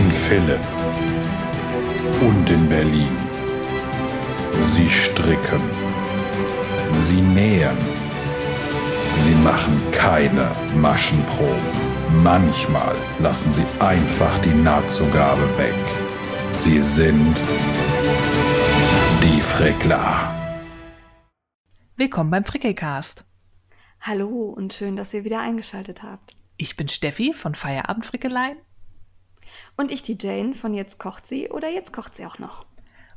In Philipp und in Berlin. Sie stricken. Sie nähen. Sie machen keine Maschenproben. Manchmal lassen sie einfach die Nahtzugabe weg. Sie sind die Frickler. Willkommen beim Frickelcast. Hallo und schön, dass ihr wieder eingeschaltet habt. Ich bin Steffi von Feierabendfrickeleien. Und ich die Jane von Jetzt kocht sie oder Jetzt kocht sie auch noch.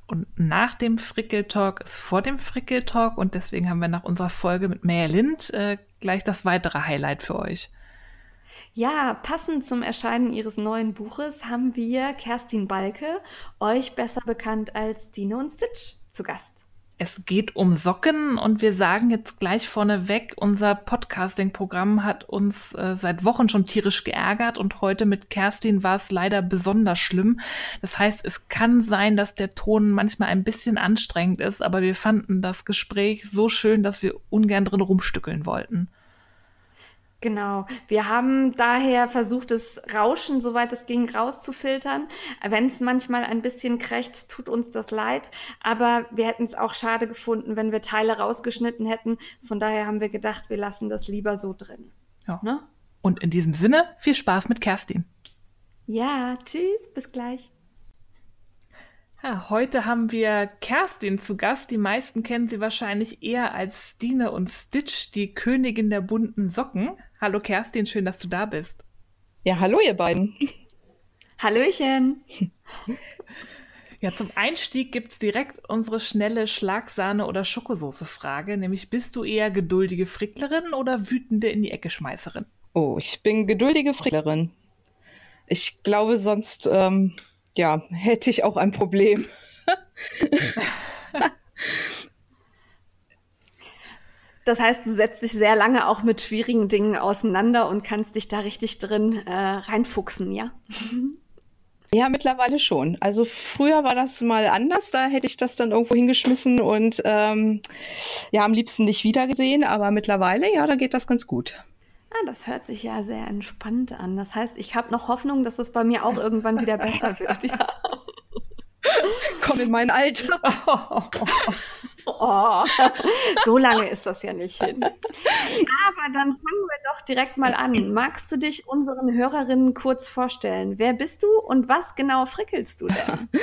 Und nach dem Frickeltalk ist vor dem Frickeltalk und deswegen haben wir nach unserer Folge mit Maya Lind äh, gleich das weitere Highlight für euch. Ja, passend zum Erscheinen ihres neuen Buches haben wir Kerstin Balke, euch besser bekannt als Dino und Stitch, zu Gast. Es geht um Socken und wir sagen jetzt gleich vorneweg, unser Podcasting-Programm hat uns äh, seit Wochen schon tierisch geärgert und heute mit Kerstin war es leider besonders schlimm. Das heißt, es kann sein, dass der Ton manchmal ein bisschen anstrengend ist, aber wir fanden das Gespräch so schön, dass wir ungern drin rumstückeln wollten. Genau. Wir haben daher versucht, das Rauschen, soweit es ging, rauszufiltern. Wenn es manchmal ein bisschen krächzt, tut uns das leid. Aber wir hätten es auch schade gefunden, wenn wir Teile rausgeschnitten hätten. Von daher haben wir gedacht, wir lassen das lieber so drin. Ja. Ne? Und in diesem Sinne, viel Spaß mit Kerstin. Ja, tschüss, bis gleich. Ja, heute haben wir Kerstin zu Gast. Die meisten kennen sie wahrscheinlich eher als Stine und Stitch, die Königin der bunten Socken. Hallo Kerstin, schön, dass du da bist. Ja, hallo ihr beiden. Hallöchen. Ja, zum Einstieg gibt es direkt unsere schnelle Schlagsahne- oder Schokosoße-Frage, nämlich bist du eher geduldige Fricklerin oder wütende in die Ecke Schmeißerin? Oh, ich bin geduldige Fricklerin. Ich glaube, sonst ähm, ja, hätte ich auch ein Problem. Das heißt, du setzt dich sehr lange auch mit schwierigen Dingen auseinander und kannst dich da richtig drin äh, reinfuchsen, ja? Ja, mittlerweile schon. Also früher war das mal anders, da hätte ich das dann irgendwo hingeschmissen und ähm, ja, am liebsten nicht wiedergesehen, aber mittlerweile, ja, da geht das ganz gut. Ah, das hört sich ja sehr entspannt an. Das heißt, ich habe noch Hoffnung, dass es bei mir auch irgendwann wieder besser wird. Ja. Komm in mein Alter. Oh, so lange ist das ja nicht hin. Aber dann fangen wir doch direkt mal an. Magst du dich unseren Hörerinnen kurz vorstellen? Wer bist du und was genau frickelst du denn?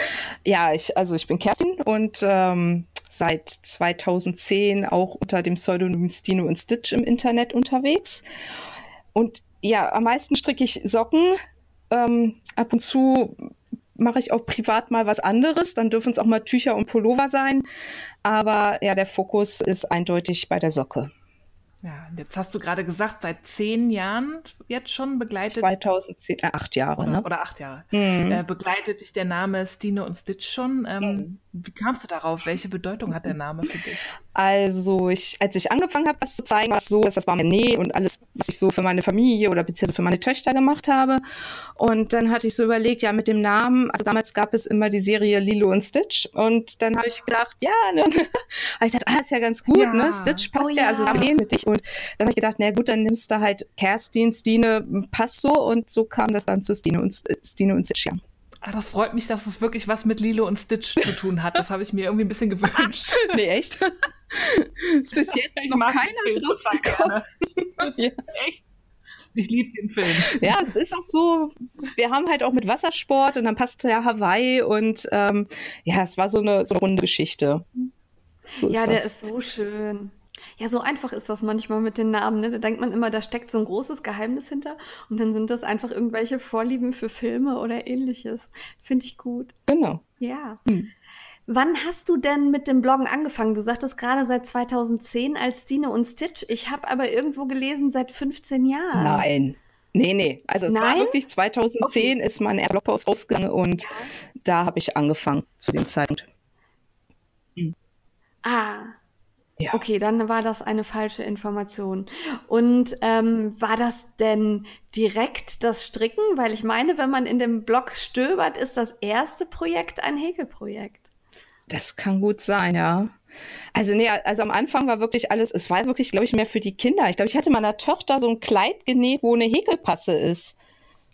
Ja, ich, also ich bin Kerstin und ähm, seit 2010 auch unter dem Pseudonym Stino und Stitch im Internet unterwegs. Und ja, am meisten stricke ich Socken. Ähm, ab und zu mache ich auch privat mal was anderes. Dann dürfen es auch mal Tücher und Pullover sein. Aber ja, der Fokus ist eindeutig bei der Socke. Ja, jetzt hast du gerade gesagt, seit zehn Jahren jetzt schon begleitet. 2010, äh, acht Jahre, oder, ne? Oder acht Jahre. Mhm. Äh, begleitet dich der Name Stine und Stitch schon. Ähm, mhm. Wie kamst du darauf? Welche Bedeutung hat der Name für dich? Also, ich, als ich angefangen habe, was zu zeigen, war es so, dass das war mir Nähe und alles, was ich so für meine Familie oder beziehungsweise für meine Töchter gemacht habe. Und dann hatte ich so überlegt, ja, mit dem Namen, also damals gab es immer die Serie Lilo und Stitch. Und dann habe ich gedacht, ja, ne? ich dachte, ah, ist ja ganz gut, ja. ne? Stitch passt oh, ja, also ja. mit dich. Und dann habe ich gedacht, na gut, dann nimmst du halt Kerstin, Stine, passt so. Und so kam das dann zu Stine und, Stine und Stitch, ja. Ah, das freut mich, dass es wirklich was mit Lilo und Stitch zu tun hat. Das habe ich mir irgendwie ein bisschen gewünscht. nee, echt? ist bis jetzt ich noch keiner drauf gekommen. ja. Echt? Ich liebe den Film. Ja, es ist auch so, wir haben halt auch mit Wassersport und dann passte ja Hawaii und ähm, ja, es war so eine, so eine runde Geschichte. So ja, der ist so schön. Ja, so einfach ist das manchmal mit den Namen. Ne? Da denkt man immer, da steckt so ein großes Geheimnis hinter und dann sind das einfach irgendwelche Vorlieben für Filme oder ähnliches. Finde ich gut. Genau. Ja. Hm. Wann hast du denn mit dem Bloggen angefangen? Du sagtest gerade seit 2010 als Stine und Stitch. Ich habe aber irgendwo gelesen seit 15 Jahren. Nein. Nee, nee. Also es Nein? war wirklich 2010 okay. ist mein erster Blogpost rausgegangen und ja. da habe ich angefangen zu dem Zeitpunkt. Hm. Ah, ja. Okay, dann war das eine falsche Information. Und ähm, war das denn direkt das Stricken? Weil ich meine, wenn man in dem Blog stöbert, ist das erste Projekt ein Häkelprojekt. Das kann gut sein, ja. Also nee, also am Anfang war wirklich alles, es war wirklich, glaube ich, mehr für die Kinder. Ich glaube, ich hatte meiner Tochter so ein Kleid genäht, wo eine Häkelpasse ist.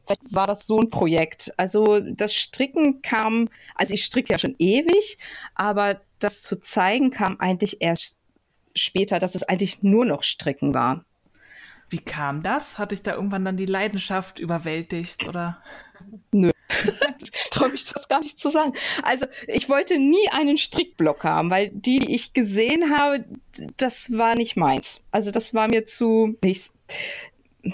vielleicht war das so ein Projekt. Also das Stricken kam, also ich stricke ja schon ewig, aber das zu zeigen kam eigentlich erst später, dass es eigentlich nur noch Stricken war. Wie kam das? Hatte ich da irgendwann dann die Leidenschaft überwältigt oder? Nö. Traue ich das gar nicht zu sagen. Also ich wollte nie einen Strickblock haben, weil die, die ich gesehen habe, das war nicht meins. Also das war mir zu nicht,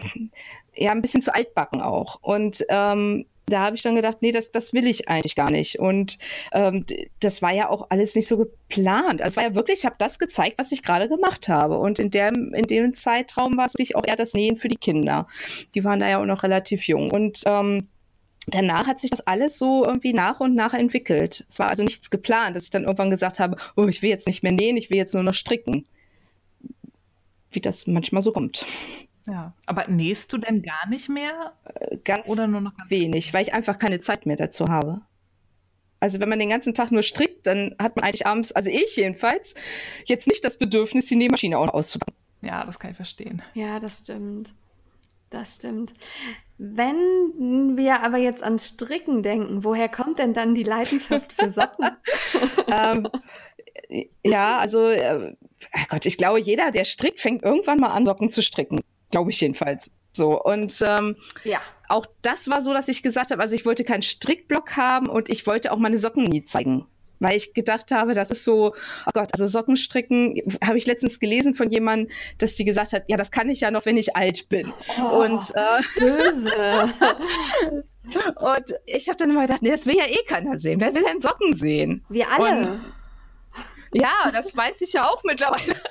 ja, ein bisschen zu altbacken auch. Und ähm, da habe ich dann gedacht, nee, das, das will ich eigentlich gar nicht. Und ähm, das war ja auch alles nicht so geplant. Also es war ja wirklich, ich habe das gezeigt, was ich gerade gemacht habe. Und in dem, in dem Zeitraum war es wirklich auch eher das Nähen für die Kinder. Die waren da ja auch noch relativ jung. Und ähm, danach hat sich das alles so irgendwie nach und nach entwickelt. Es war also nichts geplant, dass ich dann irgendwann gesagt habe, oh, ich will jetzt nicht mehr nähen, ich will jetzt nur noch stricken. Wie das manchmal so kommt. Ja, aber nähst du denn gar nicht mehr? Äh, ganz Oder nur noch ganz wenig, weil ich einfach keine Zeit mehr dazu habe. Also wenn man den ganzen Tag nur strickt, dann hat man eigentlich abends, also ich jedenfalls, jetzt nicht das Bedürfnis, die Nähmaschine auch auszupacken. Ja, das kann ich verstehen. Ja, das stimmt. Das stimmt. Wenn wir aber jetzt ans Stricken denken, woher kommt denn dann die Leidenschaft für Socken? ähm, ja, also, äh, Gott, ich glaube, jeder, der strickt, fängt irgendwann mal an, Socken zu stricken. Glaube ich jedenfalls. So, und ähm, ja. auch das war so, dass ich gesagt habe, also ich wollte keinen Strickblock haben und ich wollte auch meine Socken nie zeigen. Weil ich gedacht habe, das ist so, oh Gott, also Sockenstricken, habe ich letztens gelesen von jemandem, dass die gesagt hat, ja, das kann ich ja noch, wenn ich alt bin. Oh, und äh, böse. und ich habe dann immer gedacht, nee, das will ja eh keiner sehen. Wer will denn Socken sehen? Wir alle. Und, ja, das weiß ich ja auch mittlerweile.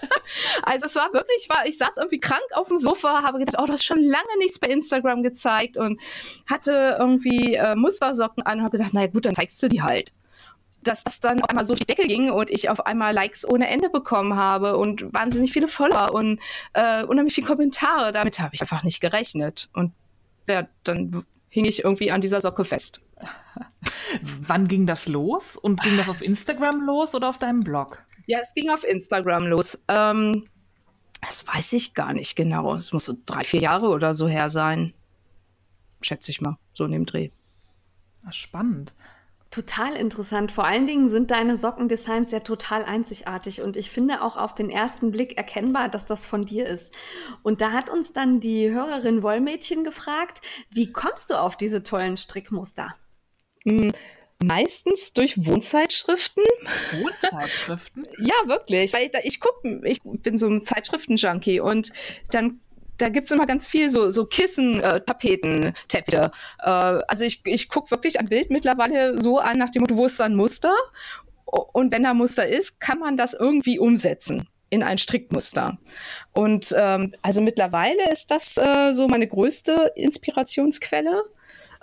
Also es war wirklich, ich, war, ich saß irgendwie krank auf dem Sofa, habe gedacht, oh, du hast schon lange nichts bei Instagram gezeigt und hatte irgendwie äh, Mustersocken an und habe gedacht, naja gut, dann zeigst du die halt. Dass das dann auf einmal so die Decke ging und ich auf einmal Likes ohne Ende bekommen habe und wahnsinnig viele Follower und äh, unheimlich viele Kommentare. Damit habe ich einfach nicht gerechnet. Und ja, dann hing ich irgendwie an dieser Socke fest. Wann ging das los? Und ging das auf Instagram los oder auf deinem Blog? Ja, es ging auf Instagram los. Ähm, das weiß ich gar nicht genau. Es muss so drei, vier Jahre oder so her sein. Schätze ich mal, so in dem Dreh. Spannend. Total interessant. Vor allen Dingen sind deine Sockendesigns ja total einzigartig und ich finde auch auf den ersten Blick erkennbar, dass das von dir ist. Und da hat uns dann die Hörerin Wollmädchen gefragt, wie kommst du auf diese tollen Strickmuster? Hm, meistens durch Wohnzeitschriften. Wohnzeitschriften? ja, wirklich. Weil ich, ich gucke, ich bin so ein Zeitschriften-Junkie und dann da gibt es immer ganz viel so, so Kissen, äh, Tapeten, Teppiche. Äh, also ich, ich gucke wirklich ein Bild mittlerweile so an, nach dem Motto, wo ist da ein Muster? Und wenn da ein Muster ist, kann man das irgendwie umsetzen in ein Strickmuster. Und ähm, also mittlerweile ist das äh, so meine größte Inspirationsquelle.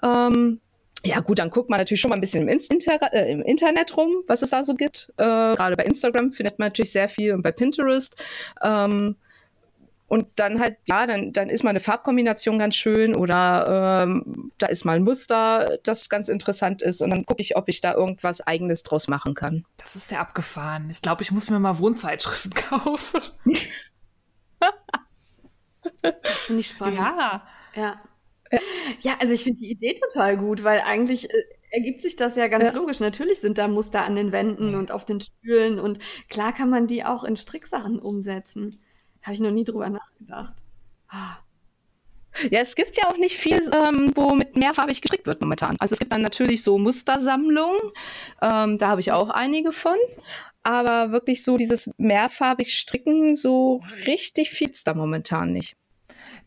Ähm, ja, gut, dann guckt man natürlich schon mal ein bisschen im, Inter äh, im Internet rum, was es da so gibt. Äh, Gerade bei Instagram findet man natürlich sehr viel und bei Pinterest. Ähm, und dann halt, ja, dann, dann ist mal eine Farbkombination ganz schön oder ähm, da ist mal ein Muster, das ganz interessant ist. Und dann gucke ich, ob ich da irgendwas Eigenes draus machen kann. Das ist ja abgefahren. Ich glaube, ich muss mir mal Wohnzeitschriften kaufen. das finde ich spannend. Ja. Ja. Ja, also ich finde die Idee total gut, weil eigentlich äh, ergibt sich das ja ganz ja. logisch. Natürlich sind da Muster an den Wänden und auf den Stühlen und klar kann man die auch in Stricksachen umsetzen. Habe ich noch nie drüber nachgedacht. Ah. Ja, es gibt ja auch nicht viel, ähm, wo mit mehrfarbig gestrickt wird momentan. Also es gibt dann natürlich so Mustersammlungen, ähm, da habe ich auch einige von. Aber wirklich so dieses mehrfarbig Stricken, so richtig viel ist da momentan nicht.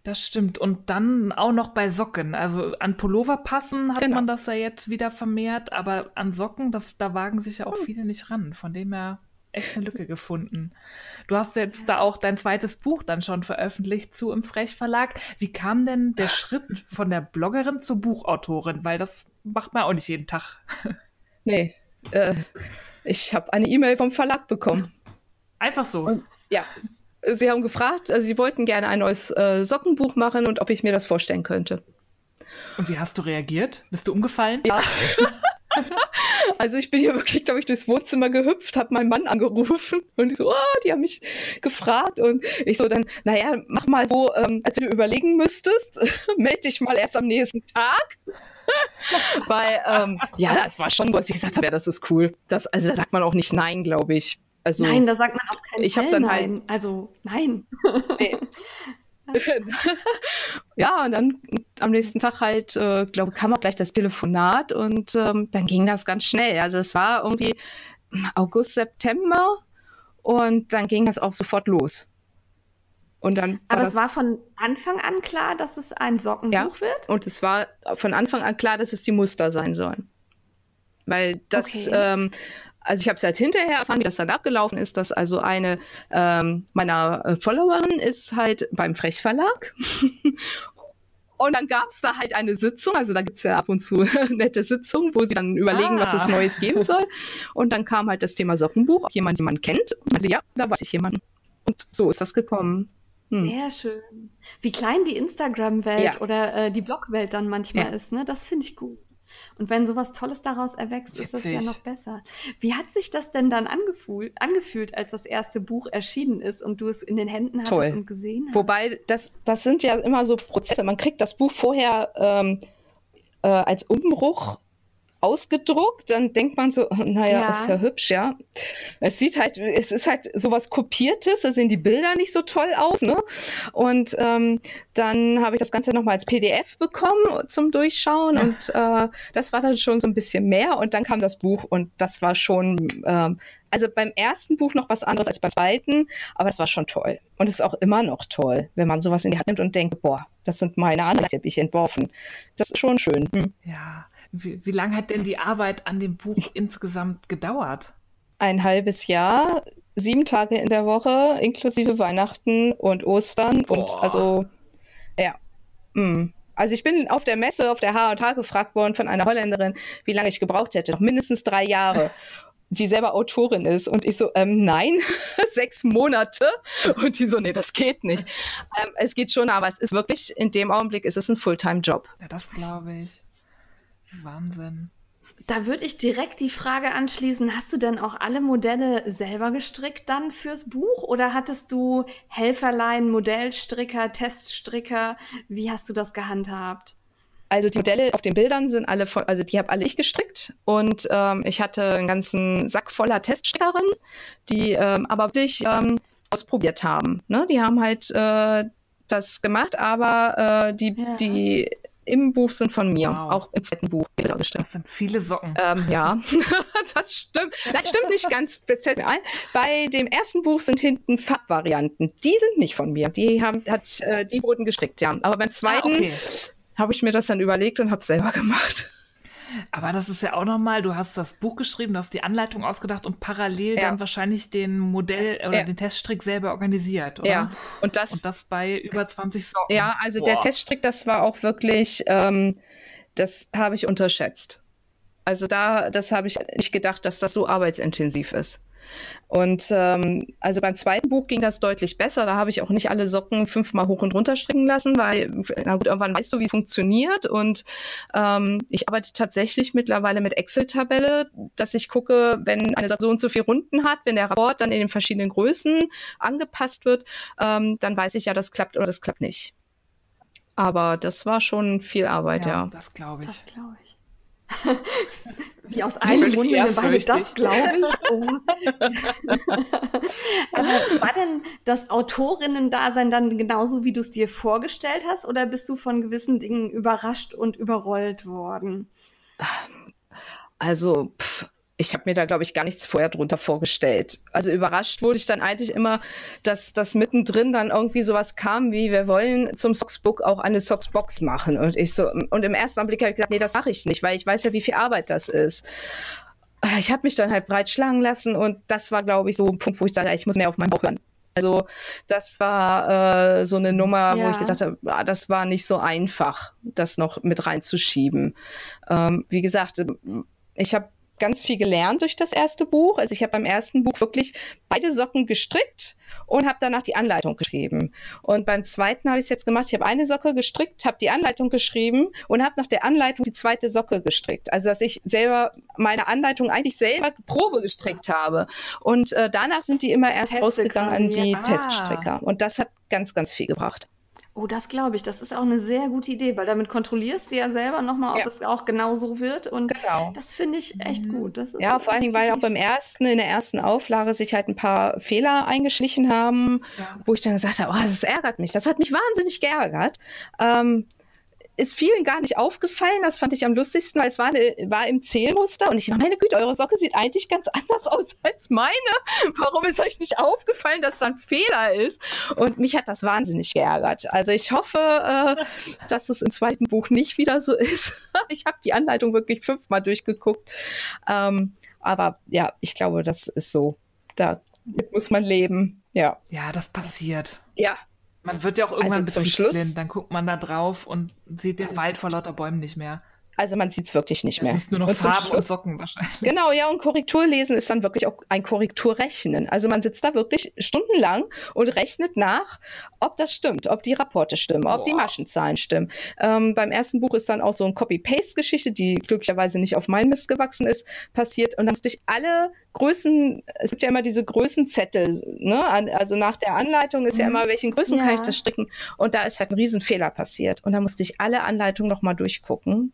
Das stimmt. Und dann auch noch bei Socken. Also an Pullover passen hat genau. man das ja jetzt wieder vermehrt, aber an Socken, das, da wagen sich ja auch hm. viele nicht ran. Von dem her echt eine Lücke gefunden. Du hast jetzt da auch dein zweites Buch dann schon veröffentlicht zu im Frech Verlag. Wie kam denn der Schritt von der Bloggerin zur Buchautorin? Weil das macht man auch nicht jeden Tag. Nee, äh, ich habe eine E-Mail vom Verlag bekommen. Einfach so. Und, ja, sie haben gefragt, also sie wollten gerne ein neues äh, Sockenbuch machen und ob ich mir das vorstellen könnte. Und wie hast du reagiert? Bist du umgefallen? Ja. also ich bin hier wirklich, glaube ich, durchs Wohnzimmer gehüpft, habe meinen Mann angerufen und ich so, oh, die haben mich gefragt und ich so dann, naja, mach mal so, ähm, als wenn du überlegen müsstest, melde dich mal erst am nächsten Tag. Weil, ähm, ja, das war schon so, als ich gesagt habe, ja, das ist cool. Das, also da sagt man auch nicht Nein, glaube ich. Also, nein, da sagt man auch kein ich Fall dann halt nein. Halt, also nein. Nee. ja, und dann am nächsten Tag halt, äh, glaube kam auch gleich das Telefonat und ähm, dann ging das ganz schnell. Also es war irgendwie August, September und dann ging das auch sofort los. Und dann Aber es war von Anfang an klar, dass es ein Sockenbuch ja, wird? Und es war von Anfang an klar, dass es die Muster sein sollen. Weil das okay. ähm, also ich habe es jetzt hinterher erfahren, wie das dann abgelaufen ist, dass also eine ähm, meiner äh, Followerin ist halt beim Frech Verlag. Und dann gab es da halt eine Sitzung, also da gibt es ja ab und zu nette Sitzungen, wo sie dann überlegen, ah. was es ah. Neues geben soll. Und dann kam halt das Thema Sockenbuch, ob jemand jemanden kennt. Und also ja, da weiß ich jemanden. Und so ist das gekommen. Hm. Sehr schön. Wie klein die Instagram-Welt ja. oder äh, die Blog-Welt dann manchmal ja. ist, ne? Das finde ich gut. Und wenn sowas Tolles daraus erwächst, Witzig. ist das ja noch besser. Wie hat sich das denn dann angefühlt, angefühlt, als das erste Buch erschienen ist und du es in den Händen hattest Toll. und gesehen hast? Wobei, das, das sind ja immer so Prozesse. Man kriegt das Buch vorher ähm, äh, als Umbruch ausgedruckt, dann denkt man so, naja, ja. ist ja hübsch, ja. Es sieht halt, es ist halt sowas Kopiertes, da sehen die Bilder nicht so toll aus, ne? Und ähm, dann habe ich das Ganze nochmal als PDF bekommen zum Durchschauen ja. und äh, das war dann schon so ein bisschen mehr und dann kam das Buch und das war schon, ähm, also beim ersten Buch noch was anderes als beim zweiten, aber es war schon toll. Und es ist auch immer noch toll, wenn man sowas in die Hand nimmt und denkt, boah, das sind meine Anleitung, die habe ich entworfen. Das ist schon schön. Hm. Ja, wie, wie lange hat denn die Arbeit an dem Buch insgesamt gedauert? Ein halbes Jahr, sieben Tage in der Woche, inklusive Weihnachten und Ostern. Boah. Und also, ja. Mm. Also ich bin auf der Messe, auf der H&H gefragt worden von einer Holländerin, wie lange ich gebraucht hätte. Noch mindestens drei Jahre. die selber Autorin ist. Und ich so, ähm, nein, sechs Monate. Und die so, nee, das geht nicht. Ähm, es geht schon, aber es ist wirklich, in dem Augenblick ist es ein Fulltime-Job. Ja, das glaube ich. Wahnsinn. Da würde ich direkt die Frage anschließen, hast du denn auch alle Modelle selber gestrickt dann fürs Buch oder hattest du Helferlein, Modellstricker, Teststricker? Wie hast du das gehandhabt? Also die Modelle auf den Bildern sind alle, voll, also die habe alle ich gestrickt und ähm, ich hatte einen ganzen Sack voller Teststrickerinnen, die ähm, aber wirklich ähm, ausprobiert haben. Ne? Die haben halt äh, das gemacht, aber äh, die, ja. die im Buch sind von mir, wow. auch im zweiten Buch. Das sind viele Socken. Ähm, ja, das stimmt. Das stimmt nicht ganz. Das fällt mir ein. Bei dem ersten Buch sind hinten Farbvarianten. Die sind nicht von mir. Die haben, hat, äh, die wurden gestrickt, ja. Aber beim zweiten ah, okay. habe ich mir das dann überlegt und habe es selber gemacht. Aber das ist ja auch nochmal, du hast das Buch geschrieben, du hast die Anleitung ausgedacht und parallel ja. dann wahrscheinlich den Modell oder ja. den Teststrick selber organisiert, oder? Ja, und das, und das bei über 20 Socken. Ja, also Boah. der Teststrick, das war auch wirklich, ähm, das habe ich unterschätzt. Also da, das habe ich nicht gedacht, dass das so arbeitsintensiv ist. Und ähm, also beim zweiten Buch ging das deutlich besser. Da habe ich auch nicht alle Socken fünfmal hoch und runter stricken lassen, weil na gut, irgendwann weißt du, wie es funktioniert. Und ähm, ich arbeite tatsächlich mittlerweile mit Excel-Tabelle, dass ich gucke, wenn eine Socke so und so viele Runden hat, wenn der Rapport dann in den verschiedenen Größen angepasst wird, ähm, dann weiß ich ja, das klappt oder das klappt nicht. Aber das war schon viel Arbeit, ja. ja. Das glaube ich. Das glaube ich. Wie aus einem Mund, wenn wir beide das glaube ich. Oh. Aber war denn das Autorinnen-Dasein dann genauso, wie du es dir vorgestellt hast, oder bist du von gewissen Dingen überrascht und überrollt worden? Also, pff, ich habe mir da, glaube ich, gar nichts vorher drunter vorgestellt. Also überrascht wurde ich dann eigentlich immer, dass das mittendrin dann irgendwie sowas kam, wie wir wollen zum Socksbook auch eine Socksbox machen. Und ich so, und im ersten Augenblick habe ich gesagt, nee, das mache ich nicht, weil ich weiß ja, wie viel Arbeit das ist. Ich habe mich dann halt breit schlagen lassen und das war, glaube ich, so ein Punkt, wo ich sage, ich muss mehr auf meinen Bauch hören. Also das war äh, so eine Nummer, ja. wo ich gesagt habe, ah, das war nicht so einfach, das noch mit reinzuschieben. Ähm, wie gesagt, ich habe ganz viel gelernt durch das erste Buch. Also ich habe beim ersten Buch wirklich beide Socken gestrickt und habe danach die Anleitung geschrieben. Und beim zweiten habe ich es jetzt gemacht. Ich habe eine Socke gestrickt, habe die Anleitung geschrieben und habe nach der Anleitung die zweite Socke gestrickt. Also dass ich selber meine Anleitung eigentlich selber Probe gestrickt habe. Und äh, danach sind die immer erst Teste rausgegangen an die ah. Teststricker. Und das hat ganz, ganz viel gebracht. Oh, das glaube ich. Das ist auch eine sehr gute Idee, weil damit kontrollierst du ja selber nochmal, ob ja. es auch genau so wird. Und genau. das finde ich echt mhm. gut. ja, vor allen Dingen, weil auch beim ersten, in der ersten Auflage sich halt ein paar Fehler eingeschlichen haben, ja. wo ich dann gesagt habe, oh, das ärgert mich. Das hat mich wahnsinnig geärgert. Ähm, ist vielen gar nicht aufgefallen. Das fand ich am lustigsten, weil es war, eine, war im Zählmuster und ich meine Güte, eure Socke sieht eigentlich ganz anders aus als meine. Warum ist euch nicht aufgefallen, dass da ein Fehler ist? Und mich hat das wahnsinnig geärgert. Also ich hoffe, äh, dass es im zweiten Buch nicht wieder so ist. ich habe die Anleitung wirklich fünfmal durchgeguckt. Ähm, aber ja, ich glaube, das ist so. Da muss man leben. Ja. Ja, das passiert. Ja, man wird ja auch irgendwann also zum Schluss. Dann guckt man da drauf und sieht den Wald vor lauter Bäumen nicht mehr. Also man sieht es wirklich nicht mehr. Es ist nur noch und Farben und Socken wahrscheinlich. Genau, ja, und Korrekturlesen ist dann wirklich auch ein Korrekturrechnen. Also man sitzt da wirklich stundenlang und rechnet nach, ob das stimmt, ob die Rapporte stimmen, ob Boah. die Maschenzahlen stimmen. Ähm, beim ersten Buch ist dann auch so eine Copy-Paste-Geschichte, die glücklicherweise nicht auf mein Mist gewachsen ist, passiert. Und dann musste ich alle Größen, es gibt ja immer diese Größenzettel, ne? Also nach der Anleitung ist mhm. ja immer, welchen Größen ja. kann ich das stricken? Und da ist halt ein Riesenfehler passiert. Und da musste ich alle Anleitungen nochmal durchgucken.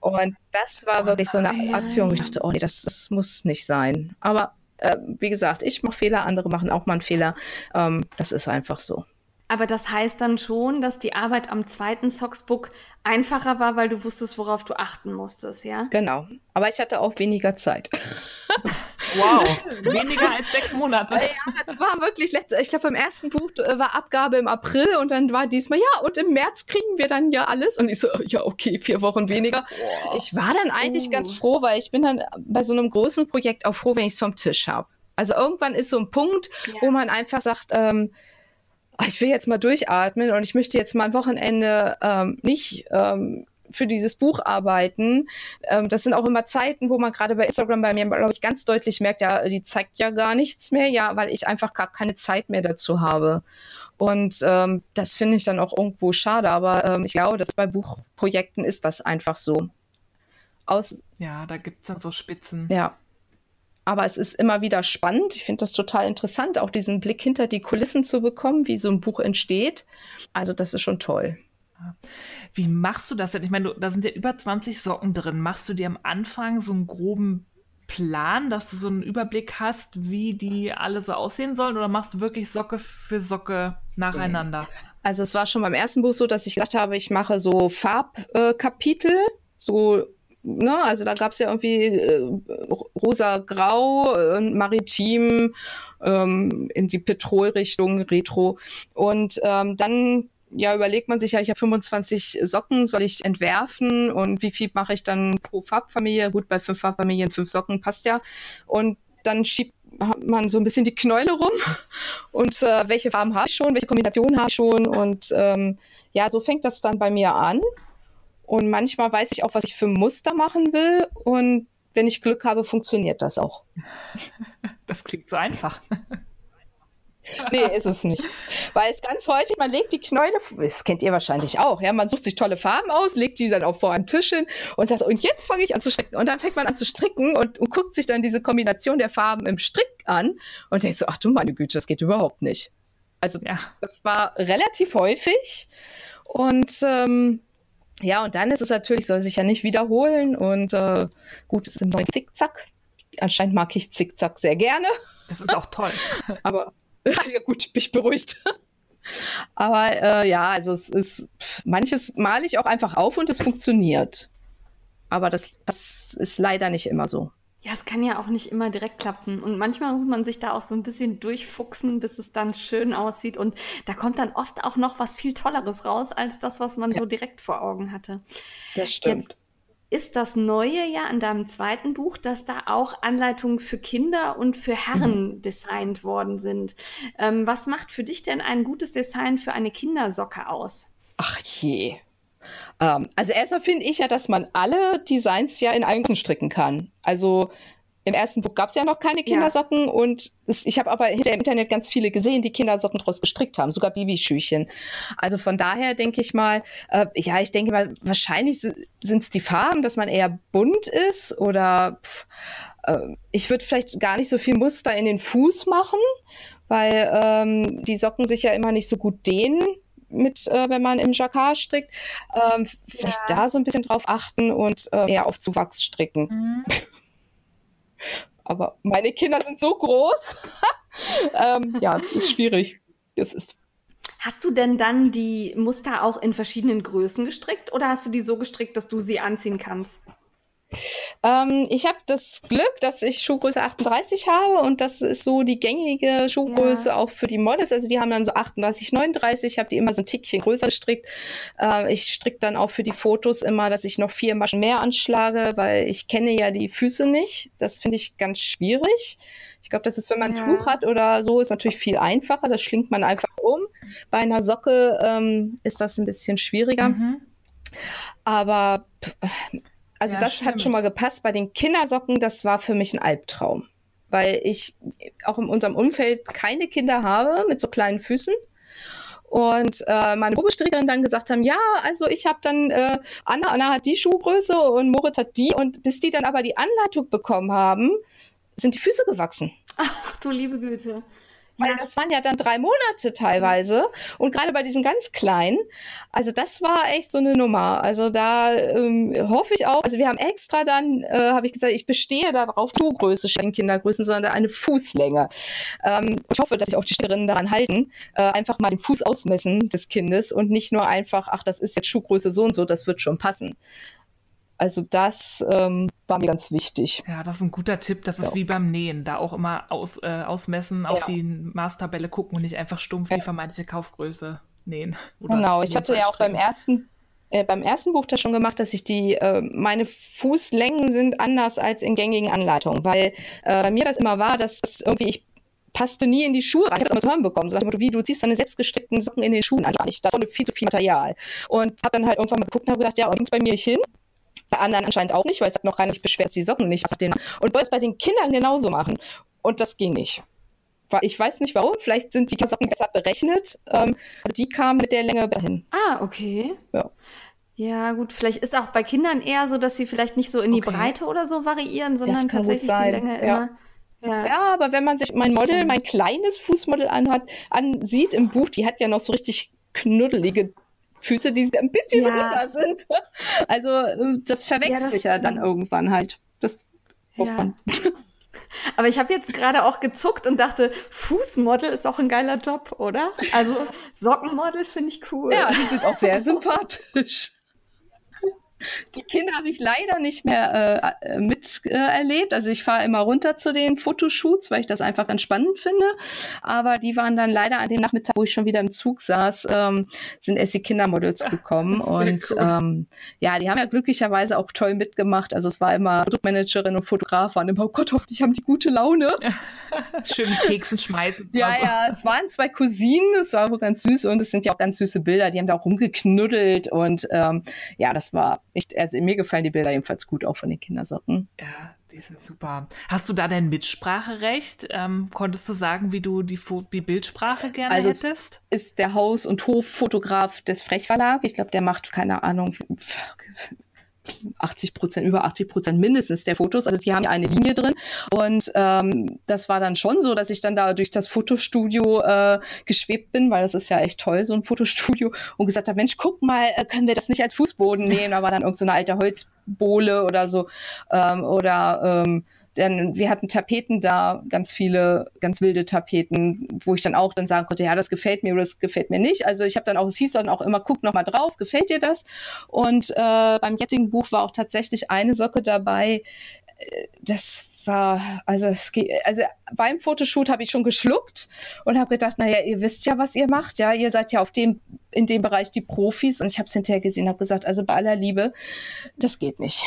Und das war wirklich so eine Aktion, wo ich dachte, oh nee, das, das muss nicht sein. Aber äh, wie gesagt, ich mache Fehler, andere machen auch mal einen Fehler. Ähm, das ist einfach so. Aber das heißt dann schon, dass die Arbeit am zweiten Socksbook einfacher war, weil du wusstest, worauf du achten musstest, ja? Genau. Aber ich hatte auch weniger Zeit. Wow, weniger als sechs Monate. Ja, das war wirklich letzte. Ich glaube, beim ersten Buch äh, war Abgabe im April und dann war diesmal, ja, und im März kriegen wir dann ja alles. Und ich so, ja, okay, vier Wochen weniger. Wow. Ich war dann eigentlich uh. ganz froh, weil ich bin dann bei so einem großen Projekt auch froh, wenn ich es vom Tisch habe. Also irgendwann ist so ein Punkt, ja. wo man einfach sagt, ähm, ich will jetzt mal durchatmen und ich möchte jetzt mal ein Wochenende ähm, nicht ähm, für dieses Buch arbeiten. Ähm, das sind auch immer Zeiten, wo man gerade bei Instagram bei mir, glaube ich, ganz deutlich merkt, ja, die zeigt ja gar nichts mehr, ja, weil ich einfach gar keine Zeit mehr dazu habe. Und ähm, das finde ich dann auch irgendwo schade, aber ähm, ich glaube, dass bei Buchprojekten ist das einfach so. Aus, ja, da gibt es dann so Spitzen. Ja, aber es ist immer wieder spannend. Ich finde das total interessant, auch diesen Blick hinter die Kulissen zu bekommen, wie so ein Buch entsteht. Also das ist schon toll. Wie machst du das denn? Ich meine, da sind ja über 20 Socken drin. Machst du dir am Anfang so einen groben Plan, dass du so einen Überblick hast, wie die alle so aussehen sollen? Oder machst du wirklich Socke für Socke nacheinander? Also es war schon beim ersten Buch so, dass ich gedacht habe, ich mache so Farbkapitel, äh, so ne, also da gab es ja irgendwie äh, rosa-grau, äh, maritim, ähm, in die Petrolrichtung, Retro. Und ähm, dann ja, überlegt man sich ja, ich habe 25 Socken, soll ich entwerfen und wie viel mache ich dann pro Farbfamilie? Gut, bei fünf Farbfamilien fünf Socken passt ja. Und dann schiebt man so ein bisschen die Knäule rum und äh, welche Farben habe ich schon, welche Kombinationen habe ich schon und ähm, ja, so fängt das dann bei mir an. Und manchmal weiß ich auch, was ich für Muster machen will. Und wenn ich Glück habe, funktioniert das auch. Das klingt so einfach. nee, ist es nicht. Weil es ganz häufig, man legt die Knäule, das kennt ihr wahrscheinlich auch, ja, man sucht sich tolle Farben aus, legt die dann auch vor einem Tisch hin und sagt, und jetzt fange ich an zu stricken. Und dann fängt man an zu stricken und, und guckt sich dann diese Kombination der Farben im Strick an und denkt so, ach du meine Güte, das geht überhaupt nicht. Also ja. das war relativ häufig und ähm, ja, und dann ist es natürlich, soll sich ja nicht wiederholen und äh, gut, es ist im neuen Zickzack. Anscheinend mag ich Zickzack sehr gerne. Das ist auch toll. Aber ja gut, bin ich beruhigt. Aber äh, ja, also es ist, manches male ich auch einfach auf und es funktioniert. Aber das, das ist leider nicht immer so. Ja, es kann ja auch nicht immer direkt klappen. Und manchmal muss man sich da auch so ein bisschen durchfuchsen, bis es dann schön aussieht. Und da kommt dann oft auch noch was viel Tolleres raus, als das, was man ja. so direkt vor Augen hatte. Das stimmt. Jetzt ist das Neue ja an deinem zweiten Buch, dass da auch Anleitungen für Kinder und für Herren mhm. designt worden sind. Ähm, was macht für dich denn ein gutes Design für eine Kindersocke aus? Ach je, Ähm, also erstmal finde ich ja, dass man alle Designs ja in Einzelnen stricken kann. Also im ersten Buch gab es ja noch keine Kindersocken ja. und es, ich habe aber hinter im Internet ganz viele gesehen, die Kindersocken draus gestrickt haben, sogar Babyschüchen. Also von daher denke ich mal, äh, ja, ich denke mal, wahrscheinlich sind es die Farben, dass man eher bunt ist oder pff, äh, ich würde vielleicht gar nicht so viel Muster in den Fuß machen, weil ähm, die Socken sich ja immer nicht so gut dehnen mit, äh, wenn man im Jacquard strickt. Ähm, vielleicht ja. da so ein bisschen drauf achten und äh, eher auf Zuwachs stricken. Mhm. Aber meine Kinder sind so groß. ähm, ja, ist schwierig. Das ist Hast du denn dann die Muster auch in verschiedenen Größen gestrickt oder hast du die so gestrickt, dass du sie anziehen kannst? Ähm, ich habe das Glück, dass ich Schuhgröße 38 habe und das ist so die gängige Schuhgröße ja. auch für die Models. Also die haben dann so 38, 39. Ich habe die immer so ein Tickchen größer gestrickt. Äh, ich stricke dann auch für die Fotos immer, dass ich noch vier Maschen mehr anschlage, weil ich kenne ja die Füße nicht. Das finde ich ganz schwierig. Ich glaube, das ist, wenn man ja. ein Tuch hat oder so, ist natürlich viel einfacher. Das schlingt man einfach um. Bei einer Socke ähm, ist das ein bisschen schwieriger. Mhm. Aber also ja, das stimmt. hat schon mal gepasst. Bei den Kindersocken, das war für mich ein Albtraum. Weil ich auch in unserem Umfeld keine Kinder habe mit so kleinen Füßen. Und äh, meine Probestrickerin dann gesagt haben, ja, also ich habe dann, äh, Anna, Anna hat die Schuhgröße und Moritz hat die. Und bis die dann aber die Anleitung bekommen haben, sind die Füße gewachsen. Ach du liebe Güte. Weil das waren ja dann drei Monate teilweise. Und gerade bei diesen ganz kleinen, also das war echt so eine Nummer. Also da ähm, hoffe ich auch, also wir haben extra dann, äh, habe ich gesagt, ich bestehe darauf, Schuhgröße in Kindergrößen, sondern eine Fußlänge. Ähm, ich hoffe, dass sich auch die Stellerinnen daran halten, äh, einfach mal den Fuß ausmessen des Kindes und nicht nur einfach, ach, das ist jetzt Schuhgröße so und so, das wird schon passen. Also das ähm, war mir ganz wichtig. Ja, das ist ein guter Tipp. Das ist wie beim Nähen. Da auch immer aus, äh, ausmessen, ja. auf die Maßtabelle gucken und nicht einfach stumpf ja. die vermeintliche Kaufgröße nähen. genau, ich hatte ja auch beim ersten, äh, beim ersten Buch das schon gemacht, dass ich die, äh, meine Fußlängen sind anders als in gängigen Anleitungen, weil äh, bei mir das immer war, dass das irgendwie ich passte nie in die Schuhe rein. Ich habe es immer zu hören bekommen. So, wie, du ziehst deine selbstgestrickten Socken in den Schuhen an. Ich davon viel zu viel Material. Und habe dann halt irgendwann mal geguckt und habe gedacht, ja, bringt's bei mir nicht hin. Bei anderen anscheinend auch nicht, weil es hat noch gar nicht beschwert, dass die Socken nicht den und wollte es bei den Kindern genauso machen. Und das ging nicht. Ich weiß nicht warum, vielleicht sind die Socken besser berechnet. Ähm, also die kamen mit der Länge besser hin. Ah, okay. Ja. Ja, gut, vielleicht ist auch bei Kindern eher so, dass sie vielleicht nicht so in die okay. Breite oder so variieren, sondern tatsächlich die Länge ja. immer. Ja. ja. aber wenn man sich mein Model, mein kleines Fußmodel anhat, ansieht im Buch, die hat ja noch so richtig knuddelige Füße, die ein bisschen ja. runter sind. Also äh, das verwechselt ja, sich ja dann irgendwann halt. Das ja. Aber ich habe jetzt gerade auch gezuckt und dachte, Fußmodel ist auch ein geiler Job, oder? Also Sockenmodel finde ich cool. Ja, die sind auch sehr sympathisch. Die Kinder habe ich leider nicht mehr äh, äh miterlebt. Äh, also ich fahre immer runter zu den Fotoshoots, weil ich das einfach ganz spannend finde. Aber die waren dann leider an dem Nachmittag, wo ich schon wieder im Zug saß, ähm, sind erst die Kindermodels gekommen. und cool. ähm, ja, die haben ja glücklicherweise auch toll mitgemacht. Also es war immer Produktmanagerin und Fotograf waren immer, oh Gott, hoffentlich haben die gute Laune. Schön mit Keksen schmeißen. Ja, also. ja, es waren zwei Cousinen, es war wohl ganz süß und es sind ja auch ganz süße Bilder. Die haben da auch rumgeknuddelt und ähm, ja, das war ich, also mir gefallen die Bilder jedenfalls gut, auch von den Kindersocken. Ja, die sind super. Hast du da dein Mitspracherecht? Ähm, konntest du sagen, wie du die, die Bildsprache gerne also hättest? ist der Haus- und Hoffotograf des Frechverlag. Ich glaube, der macht, keine Ahnung, 80 Prozent, über 80 Prozent mindestens der Fotos. Also die haben ja eine Linie drin. Und ähm, das war dann schon so, dass ich dann da durch das Fotostudio äh, geschwebt bin, weil das ist ja echt toll, so ein Fotostudio, und gesagt habe, Mensch, guck mal, äh, können wir das nicht als Fußboden nehmen? Da war dann irgendeine so alte Holzbohle oder so. Ähm, oder ähm, denn wir hatten Tapeten da, ganz viele, ganz wilde Tapeten, wo ich dann auch dann sagen konnte, ja, das gefällt mir oder das gefällt mir nicht. Also ich habe dann auch, es hieß dann auch immer, guck noch mal drauf, gefällt dir das? Und äh, beim jetzigen Buch war auch tatsächlich eine Socke dabei, das war, also es geht, also beim Fotoshoot habe ich schon geschluckt und habe gedacht, naja, ihr wisst ja, was ihr macht, ja, ihr seid ja auf dem, in dem Bereich die Profis und ich habe es hinterher gesehen, habe gesagt, also bei aller Liebe, das geht nicht.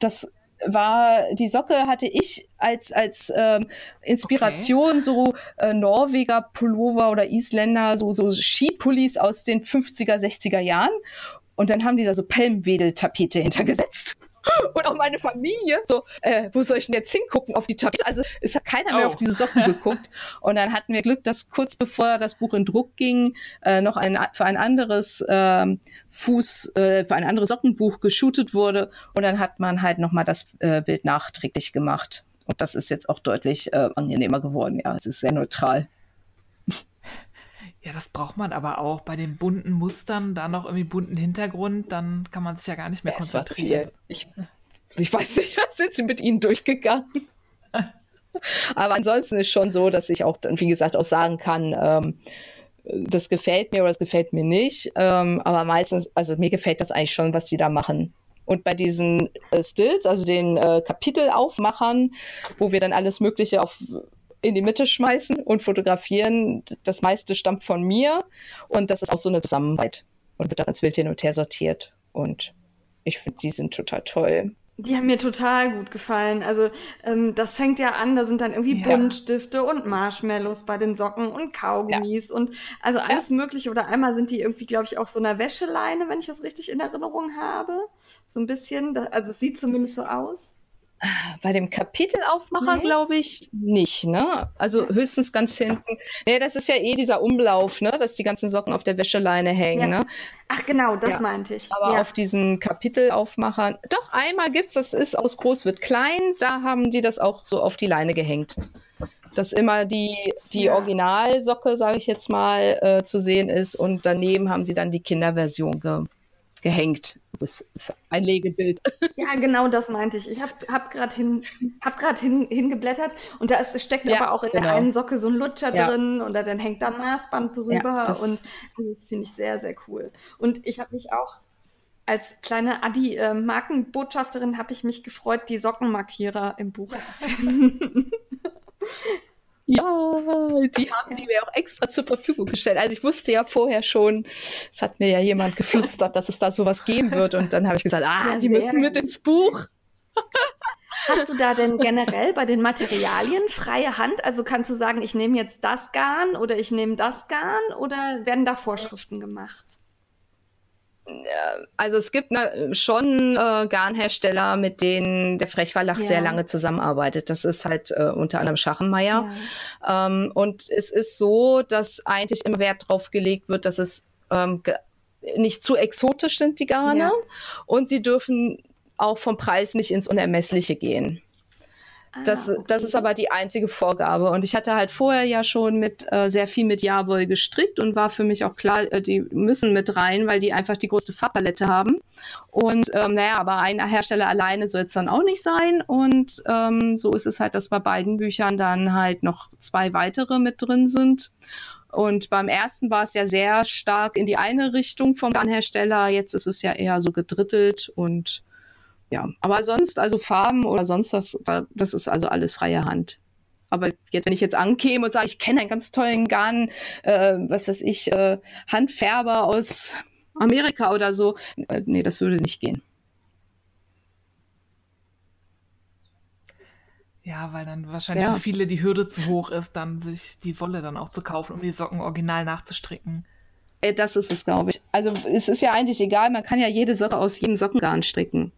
Das war die Socke hatte ich als als ähm, Inspiration okay. so äh, Norweger Pullover oder Isländer so so Skipullis aus den 50er 60er Jahren Und dann haben die da so Pelmwedeltapete hintergesetzt. Und auch meine Familie, so, äh, wo soll ich denn jetzt hingucken auf die Tapete? Also es hat keiner mehr Oh. auf diese Socken geguckt. Und dann hatten wir Glück, dass kurz bevor das Buch in Druck ging, äh, noch ein, für ein anderes ähm, Fuß, äh, für ein anderes Sockenbuch geshootet wurde. Und dann hat man halt nochmal das äh, Bild nachträglich gemacht. Und das ist jetzt auch deutlich äh, angenehmer geworden. Ja, es ist sehr neutral. Ja, das braucht man aber auch bei den bunten Mustern, da noch irgendwie bunten Hintergrund, dann kann man sich ja gar nicht mehr war konzentrieren. Ich, ich weiß nicht, sind sie mit ihnen durchgegangen? Aber ansonsten ist schon so, dass ich auch, dann, wie gesagt, auch sagen kann, ähm, das gefällt mir oder das gefällt mir nicht. Ähm, aber meistens, also mir gefällt das eigentlich schon, was sie da machen. Und bei diesen äh, Stills, also den äh, Kapitelaufmachern, wo wir dann alles Mögliche auf, in die Mitte schmeißen und fotografieren, das meiste stammt von mir. Und das ist auch so eine Zusammenarbeit und wird dann als wild hin und her sortiert. Und ich finde, die sind total toll. Die haben mir total gut gefallen. Also ähm, das fängt ja an, da sind dann irgendwie Ja. Buntstifte und Marshmallows bei den Socken und Kaugummis und also alles Mögliche. Oder einmal sind die irgendwie, glaube ich, auf so einer Wäscheleine, wenn ich das richtig in Erinnerung habe. So ein bisschen. Das, also es sieht zumindest so aus. Bei dem Kapitelaufmacher Nee? glaube ich nicht, ne? Also höchstens ganz hinten. Nee, das ist ja eh dieser Umlauf, ne? Dass die ganzen Socken auf der Wäscheleine hängen, Ja. ne? Ach genau, das Ja. meinte ich. Aber ja. auf diesen Kapitelaufmachern, doch einmal gibt's, das ist aus groß wird klein, da haben die das auch so auf die Leine gehängt. Dass immer die, die. Originalsocke, sage ich jetzt mal, äh, zu sehen ist und daneben haben sie dann die Kinderversion ge gehängt. Das ist ein Legebild. Ja, genau das meinte ich. Ich habe hab gerade hin, hab hin, hingeblättert und da ist, steckt Ja, aber auch in genau. der einen Socke so ein Lutscher Ja. drin oder dann hängt da ein Maßband drüber das- und das finde ich sehr, sehr cool. Und ich habe mich auch als kleine Adi-Markenbotschafterin habe ich mich gefreut, die Sockenmarkierer im Buch zu finden. Ja, die haben die mir auch extra zur Verfügung gestellt. Also ich wusste ja vorher schon, es hat mir ja jemand geflüstert, dass es da sowas geben wird. Und dann habe ich gesagt, ah, Ja, die müssen mit ins Buch. Hast du da denn generell bei den Materialien freie Hand? Also kannst du sagen, ich nehme jetzt das Garn oder ich nehme das Garn oder werden da Vorschriften gemacht? Also es gibt na, schon äh, Garnhersteller, mit denen der Frechverlag Ja. sehr lange zusammenarbeitet. Das ist halt äh, unter anderem Schachenmeier. Ähm, und es ist so, dass eigentlich immer Wert drauf gelegt wird, dass es ähm, nicht zu exotisch sind, die Garne. Ja. Und sie dürfen auch vom Preis nicht ins Unermessliche gehen. Das, Ah, das ist aber die einzige Vorgabe. Und ich hatte halt vorher ja schon mit äh, sehr viel mit Jawoll gestrickt und war für mich auch klar, äh, die müssen mit rein, weil die einfach die größte Farbpalette haben. Und ähm, naja, aber ein Hersteller alleine soll es dann auch nicht sein. Und ähm, so ist es halt, dass bei beiden Büchern dann halt noch zwei weitere mit drin sind. Und beim ersten war es ja sehr stark in die eine Richtung vom Garnhersteller. Jetzt ist es ja eher so gedrittelt und ja, aber sonst, also Farben oder sonst was, da- das ist also alles freie Hand. Aber jetzt, wenn ich jetzt ankäme und sage, ich kenne einen ganz tollen Garn, äh, was weiß ich, äh, Handfärber aus Amerika oder so, äh, nee, das würde nicht gehen. Ja, weil dann wahrscheinlich Ja. für viele die Hürde zu hoch ist, dann sich die Wolle dann auch zu kaufen, um die Socken original nachzustricken. Äh, das ist es, glaube ich. Also es ist ja eigentlich egal, man kann ja jede Socke aus jedem Sockengarn stricken.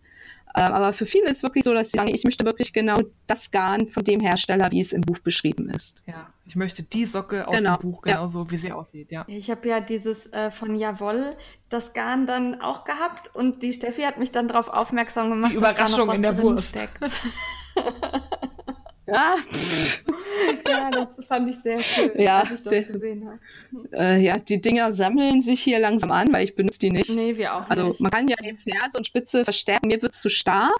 Ähm, aber für viele ist es wirklich so, dass sie sagen, ich möchte wirklich genau das Garn von dem Hersteller, wie es im Buch beschrieben ist. Ja, ich möchte die Socke aus Genau, dem Buch ja. genauso, wie sie aussieht, ja. Ich habe ja dieses äh, von Jawoll, das Garn dann auch gehabt und die Steffi hat mich dann darauf aufmerksam gemacht, Die dass da noch Überraschung was in der Wurst. steckt. Ja, ja, das fand ich sehr schön, Ja, als ich das der- gesehen habe. äh, ja, die Dinger sammeln sich hier langsam an, weil ich benutze die nicht. Nee, wir auch Also nicht. man kann ja die Ferse und Spitze verstärken. Mir wird es zu starr.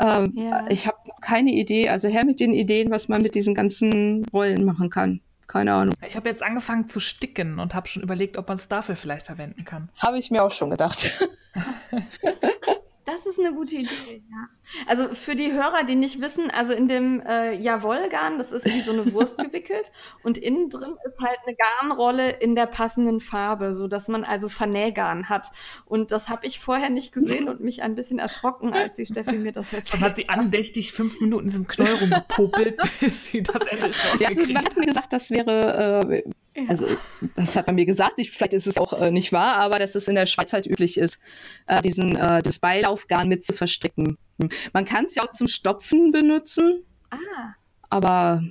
Ähm, Ja. Ich habe keine Idee. Also her mit den Ideen, was man mit diesen ganzen Rollen machen kann. Keine Ahnung. Ich habe jetzt angefangen zu sticken und habe schon überlegt, ob man es dafür vielleicht verwenden kann. Habe ich mir auch schon gedacht. Das ist eine gute Idee, ja. Also für die Hörer, die nicht wissen, also in dem äh, Jawollgarn, das ist wie so eine Wurst gewickelt und innen drin ist halt eine Garnrolle in der passenden Farbe, so dass man also Vernähgarn hat. Und das habe ich vorher nicht gesehen und mich ein bisschen erschrocken, als die Steffi mir das Dann erzählt hat sie andächtig fünf Minuten in diesem Knoll rumgepopelt, bis sie das endlich Ja, also rausgekriegt man hat mir gesagt, das wäre äh, Ja. Also, das hat man mir gesagt. Ich, vielleicht ist es auch äh, nicht wahr, aber dass es in der Schweiz halt üblich ist, äh, diesen, äh, das Beilaufgarn mit zu verstricken. Hm. Man kann es ja auch zum Stopfen benutzen. Ah. Aber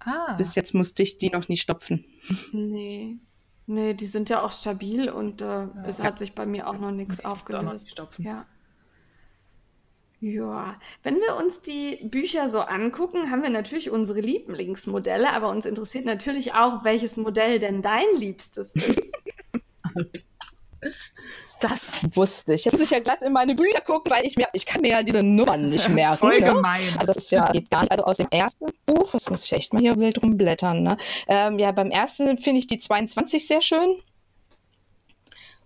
ah. bis jetzt musste ich die noch nie stopfen. Nee. Nee, die sind ja auch stabil und äh, es ja. hat sich bei mir auch noch nichts aufgelöst. Ja. Ja, wenn wir uns die Bücher so angucken, haben wir natürlich unsere Lieblingsmodelle, aber uns interessiert natürlich auch, welches Modell denn dein liebstes ist. Das wusste ich. Jetzt muss ich ja glatt in meine Bücher gucken, weil ich mir, ich kann mir ja diese Nummern nicht merken. Voll ne? gemein. Also das ist ja geht gar nicht. Also aus dem ersten Buch, das muss ich echt mal hier wild rumblättern. Ne? Ähm, ja, beim ersten finde ich die 22 sehr schön.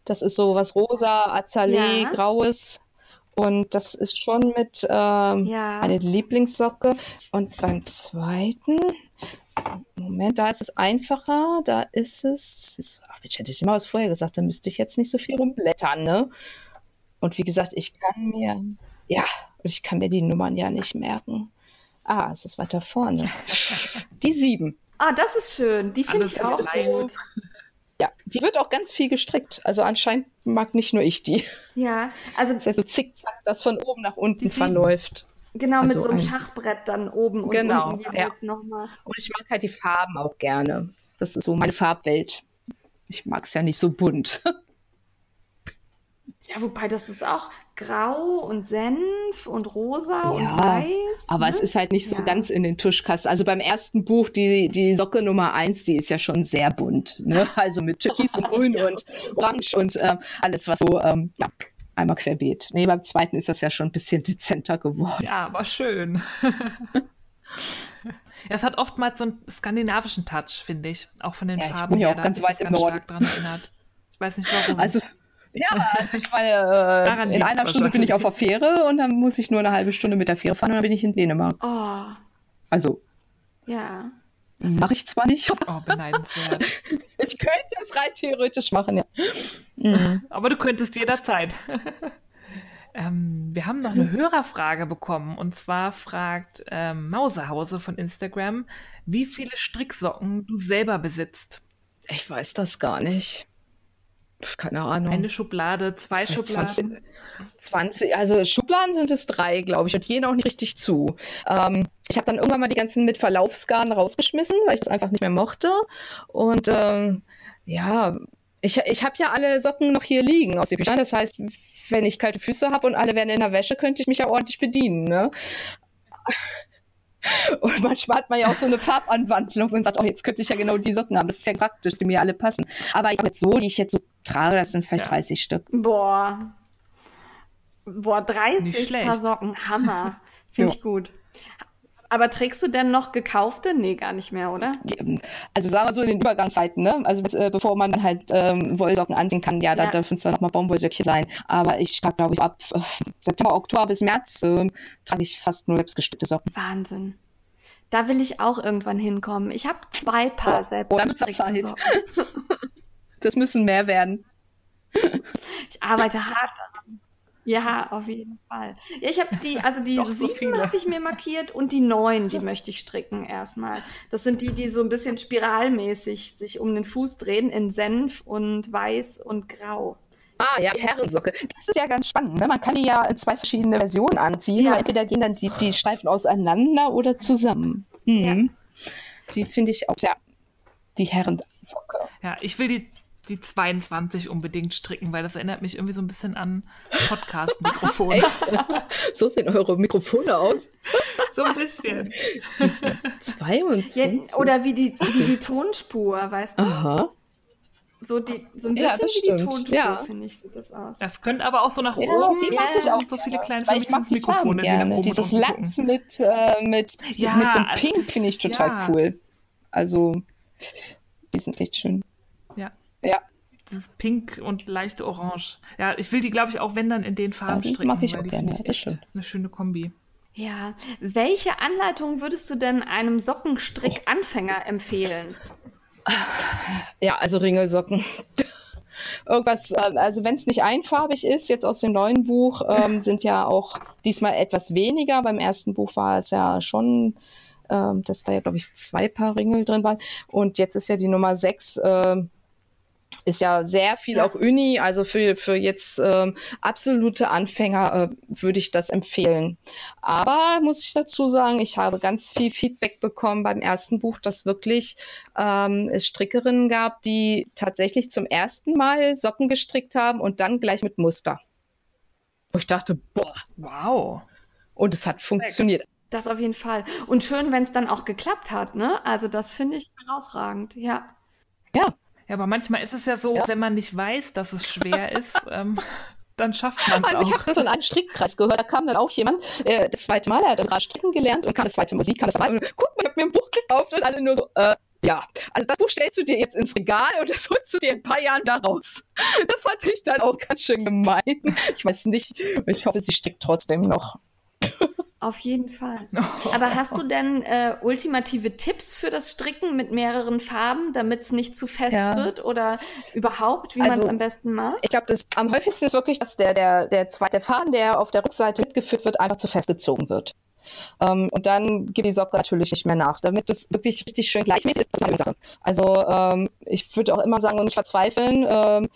Das ist so was rosa, Azalee, ja. graues. Und das ist schon mit ähm, ja. meine Lieblingssocke. Und beim zweiten, Moment, da ist es einfacher. Da ist es. ach, ich hätte ich immer was vorher gesagt, da müsste ich jetzt nicht so viel rumblättern, ne? Und wie gesagt, ich kann mir, ja, ich kann mir die Nummern ja nicht merken. Ah, es ist weiter vorne. Die sieben. Ah, das ist schön. Die finde ich auch gut. Ja, die wird auch ganz viel gestrickt. Also anscheinend mag nicht nur ich die. Ja, also. Das heißt so zickzack, das von oben nach unten verläuft. Genau, also mit so einem ein, Schachbrett dann oben und genau, unten ja. nochmal. Und ich mag halt die Farben auch gerne. Das ist so meine Farbwelt. Ich mag es ja nicht so bunt. Ja, wobei das ist auch grau und Senf und rosa ja, und weiß. Aber ne? es ist halt nicht so ja. ganz in den Tuschkasten. Also beim ersten Buch, die, die Socke Nummer eins, die ist ja schon sehr bunt. Ne? Also mit Türkis und Grün und Orange und äh, alles, was so, ähm, ja, einmal querbeet. Nee, beim zweiten ist das ja schon ein bisschen dezenter geworden. Ja, aber schön. es hat oftmals so einen skandinavischen Touch, finde ich. Auch von den ja, Farben. Ich bin ja auch ganz weit im Norden. Dran erinnert. Ich weiß nicht warum. Also ja, also ich meine, äh, in einer Stunde bin ich auf der Fähre und dann muss ich nur eine halbe Stunde mit der Fähre fahren und dann bin ich in Dänemark. Oh. Also. Ja. Das mache ich zwar nicht. Oh, beneidenswert. ich könnte es rein theoretisch machen, ja. Mhm. Aber du könntest jederzeit. ähm, wir haben noch eine Hörerfrage bekommen und zwar fragt ähm, Mausehause von Instagram, wie viele Stricksocken du selber besitzt. Ich weiß das gar nicht keine Ahnung. Eine Schublade, zwei Schubladen. 20, 20, also Schubladen sind es drei, glaube ich, und gehen auch nicht richtig zu. Ähm, ich habe dann irgendwann mal die ganzen mit Verlaufsgarn rausgeschmissen, weil ich das einfach nicht mehr mochte. Und ähm, ja, ich, ich habe ja alle Socken noch hier liegen aus den Büchern. Das heißt, wenn ich kalte Füße habe und alle werden in der Wäsche, könnte ich mich ja ordentlich bedienen. Ne? Und manchmal hat man ja auch so eine Farbanwandlung und sagt, oh, jetzt könnte ich ja genau die Socken haben. Das ist ja praktisch, die mir alle passen. Aber ich habe jetzt so, die ich jetzt so trage, das sind vielleicht ja. 30 Stück. Boah. Boah, 30 Paar Socken. Hammer. Finde ich gut. Aber trägst du denn noch gekaufte? Nee, gar nicht mehr, oder? Also sagen wir so in den Übergangszeiten, ne? Also äh, bevor man halt ähm, Wollsocken anziehen kann, ja, da ja. dürfen es dann nochmal Baumwollsöckchen sein. Aber ich trage, glaube ich, ab äh, September, Oktober bis März äh, trage ich fast nur selbstgestickte Socken. Wahnsinn. Da will ich auch irgendwann hinkommen. Ich habe zwei Paar oh, selbstgestickte Socken. das müssen mehr werden. Ich arbeite hart. Ja, auf jeden Fall. Ja, ich habe die, also die sieben habe ich mir markiert und die neun, die möchte ich stricken erstmal. Das sind die, die so ein bisschen spiralmäßig sich um den Fuß drehen in Senf und Weiß und Grau. Ah, ja, die Herrensocke. Das ist ja ganz spannend. Ne? Man kann die ja in zwei verschiedene Versionen anziehen. Ja. Entweder gehen dann die, die Streifen auseinander oder zusammen. Mhm. Ja. Die finde ich auch, ja, die Herrensocke. Ja, ich will die die 22 unbedingt stricken, weil das erinnert mich irgendwie so ein bisschen an Podcast-Mikrofone. so sehen eure Mikrofone aus. so ein bisschen. Die 22? Ja, oder wie die, wie die Tonspur, weißt du? Aha. So, die, so ein bisschen ja, wie die Tonspur, ja. finde ich, sieht das aus. Das könnte aber auch so nach ja, oben. Die mag ich auch so viele kleine Weil ich mag die Mikrofone gerne. Dieses Lachs mit, äh, mit, ja, mit so einem Pink finde ich total cool. Also, die sind echt schön. Ja. Dieses Pink und leichte Orange. Ja, ich will die, glaube ich, auch wenn dann in den Farben ja, stricken. Mache ich auch gerne. Ich echt eine schöne Kombi. Ja. Welche Anleitung würdest du denn einem Sockenstrick-Anfänger oh. empfehlen? Ja, also Ringelsocken. Irgendwas, äh, also wenn es nicht einfarbig ist, jetzt aus dem neuen Buch, ähm, sind ja auch diesmal etwas weniger. Beim ersten Buch war es ja schon ähm, dass da ja, glaube ich, zwei Paar Ringel drin waren. Und jetzt ist ja die Nummer sechs, äh, ist ja sehr viel ja. auch Uni, also für, für jetzt ähm, absolute Anfänger äh, würde ich das empfehlen. Aber muss ich dazu sagen, ich habe ganz viel Feedback bekommen beim ersten Buch, dass wirklich ähm, es Strickerinnen gab, die tatsächlich zum ersten Mal Socken gestrickt haben und dann gleich mit Muster. Wo ich dachte, boah, wow. Und es hat funktioniert. Das auf jeden Fall. Und schön, wenn es dann auch geklappt hat, ne? Also das finde ich herausragend, ja. Ja, ja, aber manchmal ist es ja so, ja. wenn man nicht weiß, dass es schwer ist, ähm, dann schafft man es Also ich habe so in einem Strickkreis gehört, da kam dann auch jemand, äh, das zweite Mal, er hat gerade stricken gelernt und kam das zweite Musik, kam das mal und guck mal, ich habe mir ein Buch gekauft und alle nur so, äh, ja, also das Buch stellst du dir jetzt ins Regal und das holst du dir in ein paar Jahren da raus. Das fand ich dann auch ganz schön gemein. Ich weiß nicht, ich hoffe, sie strickt trotzdem noch. Auf jeden Fall. Aber hast du denn äh, ultimative Tipps für das Stricken mit mehreren Farben, damit es nicht zu fest ja. wird oder überhaupt, wie also, man es am besten macht? Ich glaube, am häufigsten ist wirklich, dass der, der, der zweite Faden, der auf der Rückseite mitgeführt wird, einfach zu fest gezogen wird. Um, ähm, und dann geht die Socke natürlich nicht mehr nach, damit es wirklich richtig schön gleichmäßig ist. Das ist meine Sache. Also ähm, ich würde auch immer sagen, nicht verzweifeln. Ähm,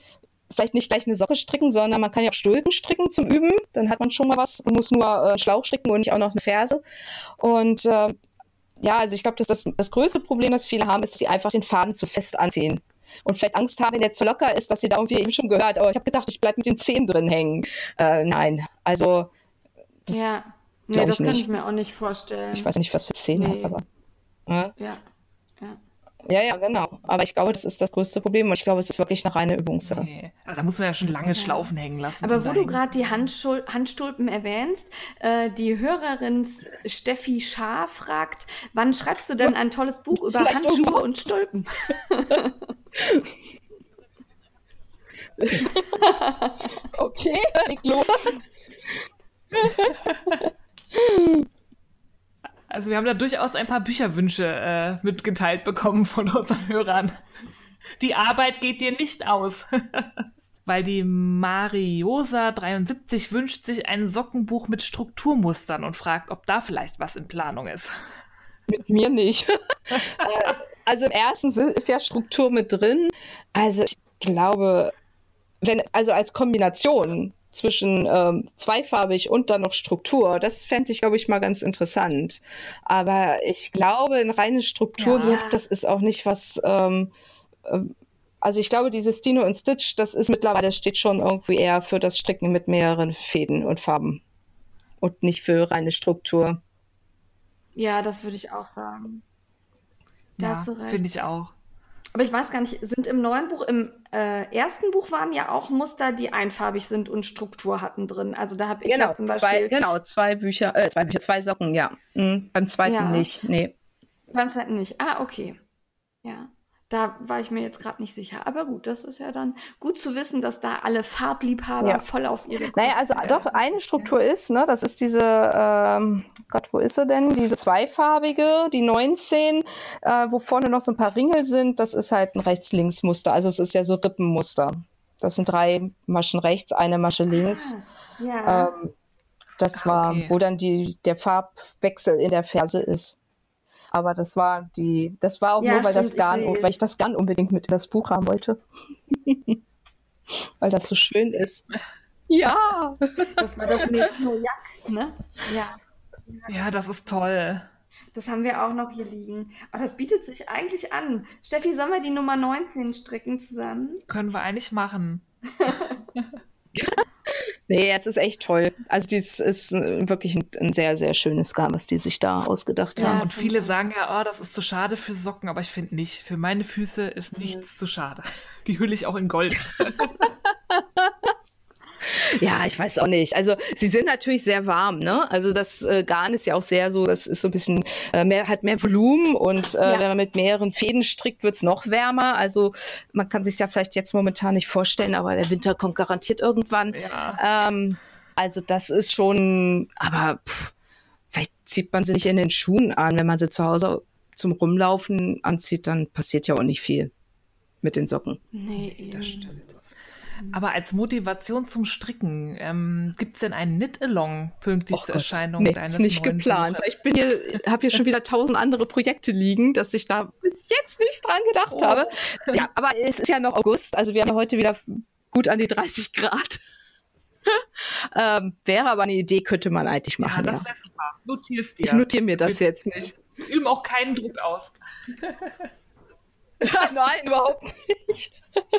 vielleicht nicht gleich eine Socke stricken, sondern man kann ja auch Stulpen stricken zum Üben. Dann hat man schon mal was. Man muss nur äh, Schlauch stricken und nicht auch noch eine Ferse. Und äh, ja, also ich glaube, dass das, das größte Problem, das viele haben, ist, dass sie einfach den Faden zu fest anziehen. Und vielleicht Angst haben, wenn der zu locker ist, dass sie da irgendwie eben schon gehört, oh, ich habe gedacht, ich bleibe mit den Zehen drin hängen. Äh, nein, also das, ja. nee, das kann ich mir auch nicht vorstellen. Ich weiß nicht, was für Zehen nee. aber. Ja. ja. Ja. Ja, genau. Aber ich glaube, das ist das größte Problem und ich glaube, es ist wirklich noch eine Übungssache. Okay. Also da muss man ja schon lange Schlaufen hängen lassen. Aber wo du gerade die Handschul Handstulpen erwähnst, äh, die Hörerin Steffi Schaar fragt, wann schreibst du denn ein tolles Buch über Vielleicht Handschuhe irgendwann. und Stulpen? okay, leg los. Also wir haben da durchaus ein paar Bücherwünsche äh, mitgeteilt bekommen von unseren Hörern. Die Arbeit geht dir nicht aus. Weil die Mariosa73 wünscht sich ein Sockenbuch mit Strukturmustern und fragt, ob da vielleicht was in Planung ist. Mit mir nicht. Äh, also im ersten ist ja Struktur mit drin. Also ich glaube, wenn, also als Kombination zwischen ähm, zweifarbig und dann noch Struktur. Das fände ich, glaube ich, mal ganz interessant. Aber ich glaube, ein reines Strukturbuch, ja. das ist auch nicht was. Ähm, äh, also ich glaube, dieses Dino und Stitch, das ist mittlerweile, das steht schon irgendwie eher für das Stricken mit mehreren Fäden und Farben. Und nicht für reine Struktur. Ja, das würde ich auch sagen. Da ja, Finde ich auch. Aber ich weiß gar nicht, sind im neuen Buch, im äh, ersten Buch waren ja auch Muster, die einfarbig sind und Struktur hatten drin. Also da habe ich genau, ja zum Beispiel. Zwei, genau, zwei Bücher, äh, zwei Bücher, zwei Socken, ja. Mhm, beim zweiten ja. nicht, nee. Beim zweiten nicht. Ah, okay. Ja. Da war ich mir jetzt gerade nicht sicher. Aber gut, das ist ja dann gut zu wissen, dass da alle Farbliebhaber ja. voll auf ihre Naja, also doch, eine Struktur ja. ist, ne, das ist diese, ähm, Gott, wo ist sie denn? Diese zweifarbige, die 19, äh, wo vorne noch so ein paar Ringel sind, das ist halt ein Rechts-Links-Muster. Also es ist ja so Rippenmuster. Das sind drei Maschen rechts, eine Masche links. Ah, ja. Ähm, das ah, war, okay. wo dann die, der Farbwechsel in der Ferse ist. Aber das war die, das war auch ja, nur, weil stimmt, das Garn, ich weil ich das Garn unbedingt mit in das Buch haben wollte. weil das so schön ist. Ja! Das war das Merino-Jack, ne? Ja. Ja, das ist toll. Das haben wir auch noch hier liegen. Aber das bietet sich eigentlich an. Steffi, sollen wir die Nummer 19 stricken zusammen? Können wir eigentlich machen. Nee, es ist echt toll. Also dies ist wirklich ein, ein, sehr, sehr schönes Garn, was die sich da ausgedacht ja, haben. Und viele sagen ja, oh, das ist zu schade für Socken, aber ich finde nicht. Für meine Füße ist nichts mhm. zu schade. Die hülle ich auch in Gold. Ja, ich weiß auch nicht. Also sie sind natürlich sehr warm, ne? Also das äh, Garn ist ja auch sehr so, das ist so ein bisschen äh, mehr, hat mehr Volumen und äh, ja. wenn man mit mehreren Fäden strickt, wird's noch wärmer. Also man kann sich ja vielleicht jetzt momentan nicht vorstellen, aber der Winter kommt garantiert irgendwann. Ja. Ähm, also das ist schon, aber pff, vielleicht zieht man sie nicht in den Schuhen an, wenn man sie zu Hause zum Rumlaufen anzieht, dann passiert ja auch nicht viel mit den Socken. Nee, das stimmt. Aber als Motivation zum Stricken, ähm, gibt es denn einen Knit-Along pünktlich Oh zur Gott, Erscheinung nee, deines ist nicht neuen geplant. Buches? Weil ich bin hier, habe hier schon wieder tausend andere Projekte liegen, dass ich da bis jetzt nicht dran gedacht Oh. habe. Ja, aber es ist ja noch August, also wir haben ja heute wieder gut an die 30 Grad. ähm, wäre aber eine Idee, könnte man eigentlich Ja, machen. Ja, das wäre super. Notier's dir. Ich notiere mir das jetzt nicht. Wir üben auch keinen Druck aus. Nein, überhaupt nicht.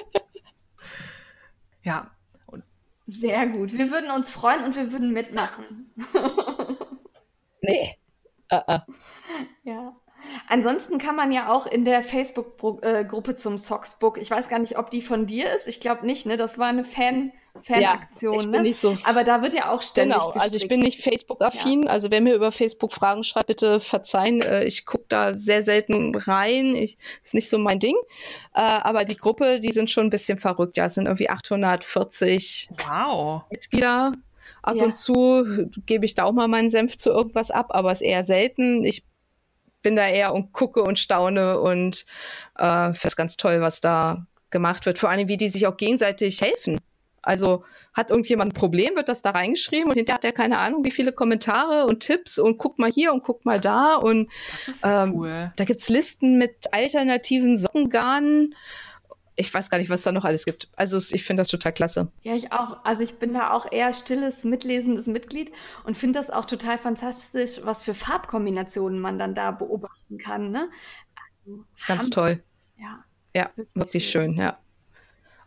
Ja, und Sehr gut. Wir würden uns freuen und wir würden mitmachen. Nee. Äh, äh. Ja. Ansonsten kann man ja auch in der Facebook-Gruppe zum Socksbook, ich weiß gar nicht, ob die von dir ist, ich glaube nicht, ne? Das war eine Fan, Fanaktion, ich bin ne? nicht so Aber da wird ja auch ständig Genau, also ich gestrickt. bin nicht Facebook-affin. Also wer mir über Facebook Fragen schreibt, bitte verzeihen. Äh, ich gucke da sehr selten rein. Ich, ist nicht so mein Ding. Äh, aber die Gruppe, die sind schon ein bisschen verrückt. Ja, es sind irgendwie 840 wow. Mitglieder. Ab Ja. und zu gebe ich da auch mal meinen Senf zu irgendwas ab, aber es ist eher selten. Ich bin da eher und gucke und staune und äh, finde es ganz toll, was da gemacht wird. Vor allem, wie die sich auch gegenseitig helfen. Also hat irgendjemand ein Problem, wird das da reingeschrieben und hinterher hat er keine Ahnung, wie viele Kommentare und Tipps und guck mal hier und guck mal da und Ähm, cool. da gibt's Listen mit alternativen Sockengarnen. Ich weiß gar nicht, was da noch alles gibt. Also ich finde das total klasse. Ja, ich auch. Also ich bin da auch eher stilles, mitlesendes Mitglied und finde das auch total fantastisch, was für Farbkombinationen man dann da beobachten kann, ne? Also, Ganz toll. Ja. Ja, Wirklich wirklich schön. schön, ja.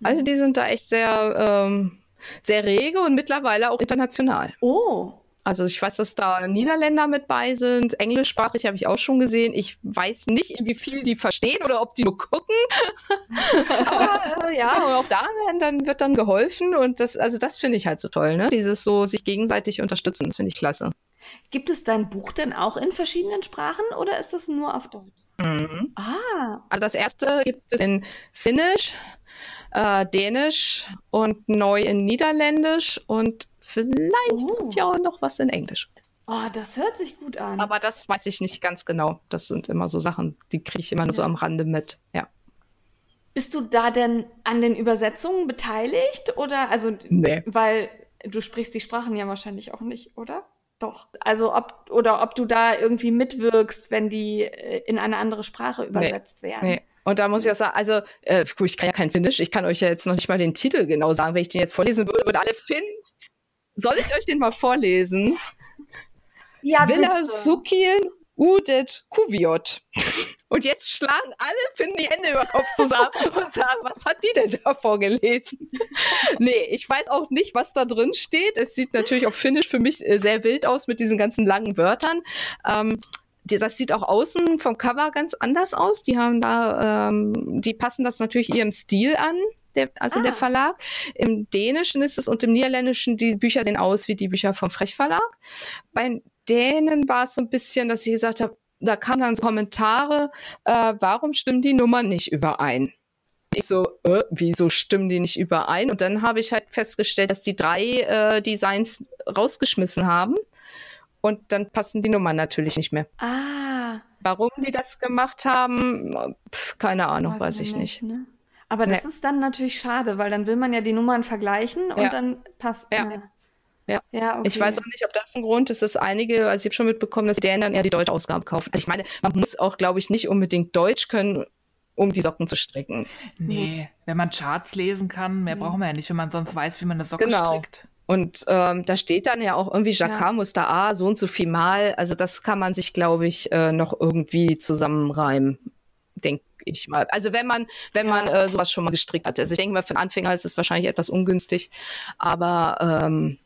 Also die sind da echt sehr, ähm, sehr rege und mittlerweile auch international. Oh, Also ich weiß, dass da Niederländer mit bei sind, englischsprachig habe ich auch schon gesehen. Ich weiß nicht, wie viel die verstehen oder ob die nur gucken. Aber äh, ja, und auch da werden dann, wird dann geholfen und das, also das finde ich halt so toll, ne? Dieses so sich gegenseitig unterstützen, das finde ich klasse. gibt es dein Buch denn auch in verschiedenen Sprachen oder ist es nur auf Deutsch? Mhm. Ah, Also das erste gibt es in Finnisch, äh, Dänisch und neu in Niederländisch und vielleicht Oh. ja auch noch was in Englisch. oh, das hört sich gut an. Aber das weiß ich nicht ganz genau. Das sind immer so Sachen, die kriege ich immer nur so am Rande mit. Ja. Bist du da denn an den Übersetzungen beteiligt oder also Nee. weil du sprichst die Sprachen ja wahrscheinlich auch nicht, oder? Doch. Also ob oder ob du da irgendwie mitwirkst, wenn die äh, in eine andere Sprache übersetzt werden. Nee. Und da muss ich auch sagen, also, äh, gut, ich kann ja kein Finnisch, ich kann euch ja jetzt noch nicht mal den Titel genau sagen. Wenn ich den jetzt vorlesen würde, würde alle Finn. Soll ich euch den mal vorlesen? Ja, Villa. Sukien Udet Kuviot. Und jetzt schlagen alle Finnen die Hände über Kopf zusammen und sagen, was hat die denn da vorgelesen? nee, ich weiß auch nicht, was da drin steht. Es sieht natürlich auf Finnisch für mich äh, sehr wild aus mit diesen ganzen langen Wörtern. Ähm, das sieht auch außen vom Cover ganz anders aus. Die haben da, ähm, die passen das natürlich ihrem Stil an. Der, also Ah. der Verlag. Im Dänischen ist es und im Niederländischen, die Bücher sehen aus wie die Bücher vom Frech Verlag. Bei Dänen war es so ein bisschen, dass ich gesagt habe, da kamen dann so Kommentare, äh, warum stimmen die Nummern nicht überein? Ich so, äh, wieso stimmen die nicht überein? Und dann habe ich halt festgestellt, dass die drei äh, Designs rausgeschmissen haben. Und dann passen die Nummern natürlich nicht mehr. Ah, Warum die das gemacht haben, pf, keine Ahnung, weiß, man ich nicht. Ne? Aber das Nee. ist dann natürlich schade, weil dann will man ja die Nummern vergleichen und Ja. dann passt. Ja. na. Ja. ja okay. Ich weiß auch nicht, ob das ein Grund ist, dass einige, also ich habe schon mitbekommen, dass die Dänen dann eher die deutsche Ausgabe kaufen. Also ich meine, man muss auch, glaube ich, nicht unbedingt Deutsch können, um die Socken zu stricken. Nee, wenn man Charts lesen kann, mehr Mhm. braucht man ja nicht, wenn man sonst weiß, wie man eine Socke Genau. strickt. Und ähm, da steht dann ja auch irgendwie Jacquard Muster A, so und so viel Mal. Also das kann man sich, glaube ich, äh, noch irgendwie zusammenreimen, denke ich mal. Also wenn man, wenn Ja. man äh, sowas schon mal gestrickt hat. Also ich denke mal, für einen Anfänger ist es wahrscheinlich etwas ungünstig. Aber ähm,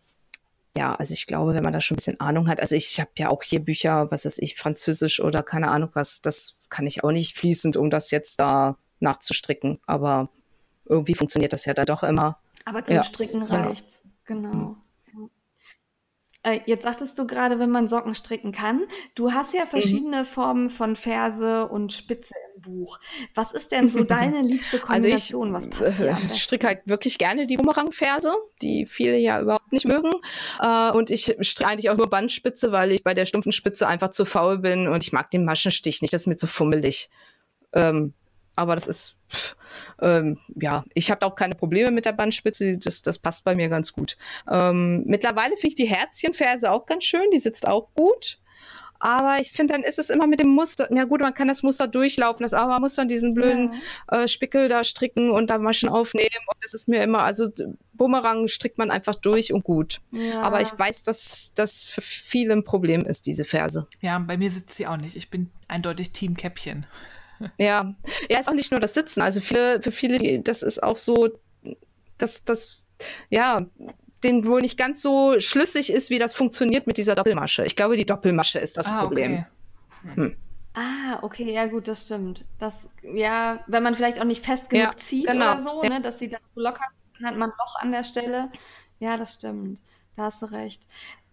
ja, also ich glaube, wenn man da schon ein bisschen Ahnung hat, also ich habe ja auch hier Bücher, was weiß ich, Französisch oder keine Ahnung was, das kann ich auch nicht fließend, um das jetzt da nachzustricken. Aber irgendwie funktioniert das ja da doch immer. Aber zum Ja, Stricken genau. reicht's. Genau. Äh, Jetzt sagtest du gerade, wenn man Socken stricken kann. Du hast Mhm. ja verschiedene Formen von Ferse und Spitze im Buch. Was ist denn so deine liebste Also ich Kombination? Was passt dir äh, besten? stricke halt wirklich gerne die Bumerang-Ferse, die viele ja überhaupt nicht mögen. Äh, und ich stricke eigentlich auch nur Bandspitze, weil ich bei der stumpfen Spitze einfach zu faul bin und ich mag den Maschenstich nicht. Das ist mir zu fummelig. Ähm, Aber das ist, pff, ähm, ja, ich habe auch keine Probleme mit der Bandspitze. Das, das passt bei mir ganz gut. Ähm, mittlerweile finde ich die Herzchenferse auch ganz schön. Die sitzt auch gut. Aber ich finde, dann ist es immer mit dem Muster. Na gut, man kann das Muster durchlaufen, das, aber man muss dann diesen blöden ja. äh, Spickel da stricken und da Maschen aufnehmen. Und das ist mir immer, also Bumerang strickt man einfach durch und gut. Ja. Aber ich weiß, dass das für viele ein Problem ist, diese Ferse. Ja, bei mir sitzt sie auch nicht. Ich bin eindeutig Team Käppchen. Ja, ja, ist auch nicht nur das Sitzen. Also viele, für viele, das ist auch so, dass das, ja, den wohl nicht ganz so schlüssig ist, wie das funktioniert mit dieser Doppelmasche. Ich glaube, die Doppelmasche ist das ah, Problem. Okay. Hm. Ah, okay, ja gut, das stimmt. Das, ja, wenn man vielleicht auch nicht fest genug ja, zieht genau. oder so, ne, dass sie dann so locker, dann hat man Loch an der Stelle. Ja, das stimmt. Da hast du recht.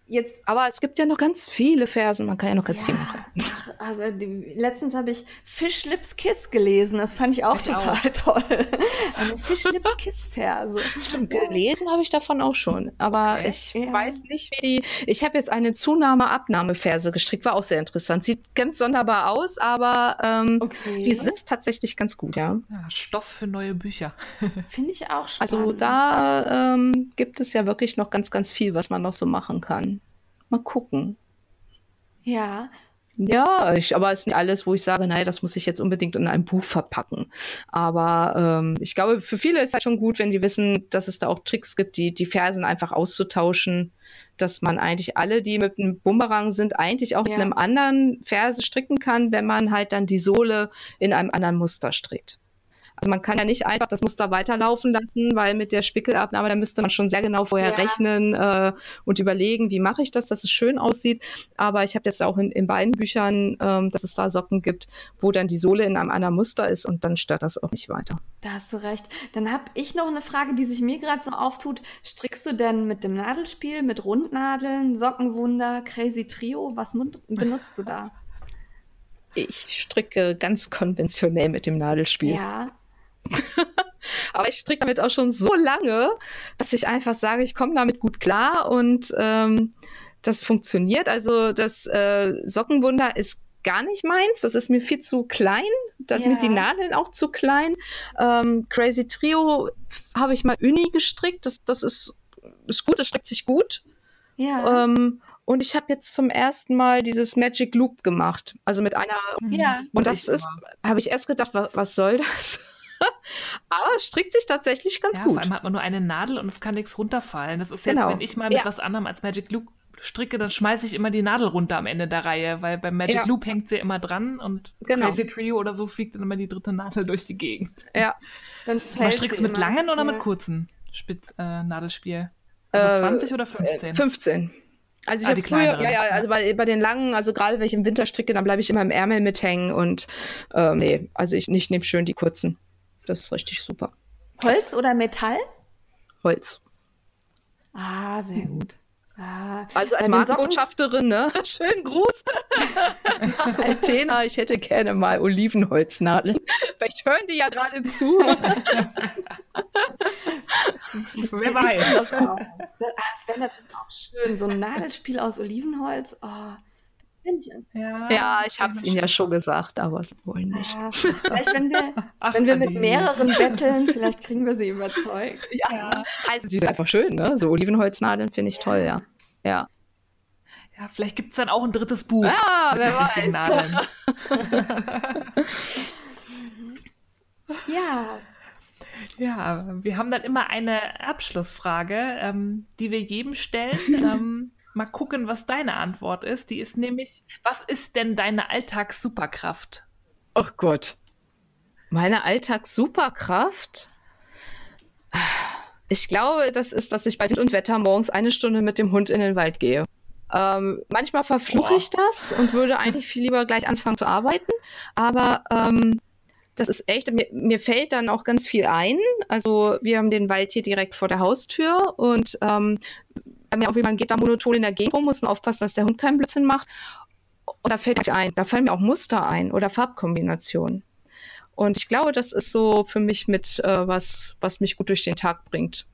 Jetzt, aber es gibt ja noch ganz viele Versen, man kann ja noch ganz ja, viel machen. Also die, letztens habe ich Fischlips Kiss gelesen, das fand ich auch ich total auch. toll. Eine Fischlips Kiss Verse. Stimmt, gelesen habe ich davon auch schon, aber okay. ich ja. weiß nicht, wie die. Ich habe jetzt eine Zunahme-Abnahme-Verse gestrickt, war auch sehr interessant. Sieht ganz sonderbar aus, aber ähm, okay. die sitzt tatsächlich ganz gut, ja. ja Stoff für neue Bücher. Finde ich auch spannend. Also da ähm, gibt es ja wirklich noch ganz, ganz viel, was man noch so machen kann. Mal gucken. Ja. Ja, ich, aber es ist nicht alles, wo ich sage, nein, das muss ich jetzt unbedingt in ein Buch verpacken. Aber ähm, ich glaube, für viele ist es halt schon gut, wenn die wissen, dass es da auch Tricks gibt, die, die Fersen einfach auszutauschen, dass man eigentlich alle, die mit einem Bumerang sind, eigentlich auch ja. in einem anderen Ferse stricken kann, wenn man halt dann die Sohle in einem anderen Muster strickt. Also man kann ja nicht einfach das Muster weiterlaufen lassen, weil mit der Spickelabnahme, da müsste man schon sehr genau vorher ja. rechnen äh, und überlegen, wie mache ich das, dass es schön aussieht. Aber ich habe jetzt auch in, in beiden Büchern, ähm, dass es da Socken gibt, wo dann die Sohle in einem anderen Muster ist und dann stört das auch nicht weiter. Da hast du recht. Dann habe ich noch eine Frage, die sich mir gerade so auftut. Strickst du denn mit dem Nadelspiel, mit Rundnadeln, Sockenwunder, Crazy Trio? Was benutzt du da? Ich stricke ganz konventionell mit dem Nadelspiel. Ja, Aber ich stricke damit auch schon so lange, dass ich einfach sage, ich komme damit gut klar und ähm, das funktioniert. Also das äh, Sockenwunder ist gar nicht meins. Das ist mir viel zu klein. Da sind ja. mir die Nadeln auch zu klein. Ähm, Crazy Trio habe ich mal Uni gestrickt. Das, das ist, ist gut, das strickt sich gut. Ja. Ähm, und ich habe jetzt zum ersten Mal dieses Magic Loop gemacht. Also mit einer. Ja. Und das ist, habe ich erst gedacht, was, was soll das? Aber strickt sich tatsächlich ganz ja, gut. Vor allem hat man nur eine Nadel und es kann nichts runterfallen. Das ist genau. jetzt, wenn ich mal mit ja. was anderem als Magic Loop stricke, dann schmeiße ich immer die Nadel runter am Ende der Reihe, weil beim Magic ja. Loop hängt sie immer dran und genau. Crazy Trio oder so fliegt dann immer die dritte Nadel durch die Gegend. Ja. Dann Man strickst du mit langen oder ja. mit kurzen Spitz, äh, Nadelspiel? Also äh, 20 oder 15? 15. Also ich ah, habe früher, ja, ja, also bei, bei den langen, also gerade wenn ich im Winter stricke, dann bleibe ich immer im Ärmel mithängen und äh, nee, also ich nicht nehme schön die kurzen. Das ist richtig super. Holz oder Metall? Holz. Ah, sehr gut. Ah, also als Markenbotschafterin, ne? Schönen Gruß. Altena, ich hätte gerne mal Olivenholznadeln. Vielleicht hören die ja gerade zu. Wer weiß. Das, das wäre natürlich auch schön. So ein Nadelspiel aus Olivenholz. Oh, ja, ja ich habe es Ihnen ja schon gesagt, aber es wollen nicht. Ja, vielleicht, wenn wir, Ach, wenn wir mit mehreren betteln, vielleicht kriegen wir sie überzeugt. Ja. ja. Also, die sind einfach schön, ne? So Olivenholznadeln finde ich toll, ja. Ja. Ja, vielleicht gibt es dann auch ein drittes Buch. Ja, wer weiß. ja. Ja, wir haben dann immer eine Abschlussfrage, ähm, die wir jedem stellen. ähm, mal gucken, was deine Antwort ist. Die ist nämlich, was ist denn deine Alltagssuperkraft? Ach Gott. Meine Alltagssuperkraft? Ich glaube, das ist, dass ich bei Wind und Wetter morgens eine Stunde mit dem Hund in den Wald gehe. Ähm, manchmal verfluche ich das und würde eigentlich viel lieber gleich anfangen zu arbeiten. Aber ähm, das ist echt, mir, mir, fällt dann auch ganz viel ein. Also wir haben den Wald hier direkt vor der Haustür und ähm, mir auch, wie man geht da monoton in der Gegend rum, muss man aufpassen, dass der Hund keinen Blödsinn macht. Und da fällt mir ein, da fallen mir auch Muster ein oder Farbkombinationen. Und ich glaube, das ist so für mich mit äh, was, was mich gut durch den Tag bringt.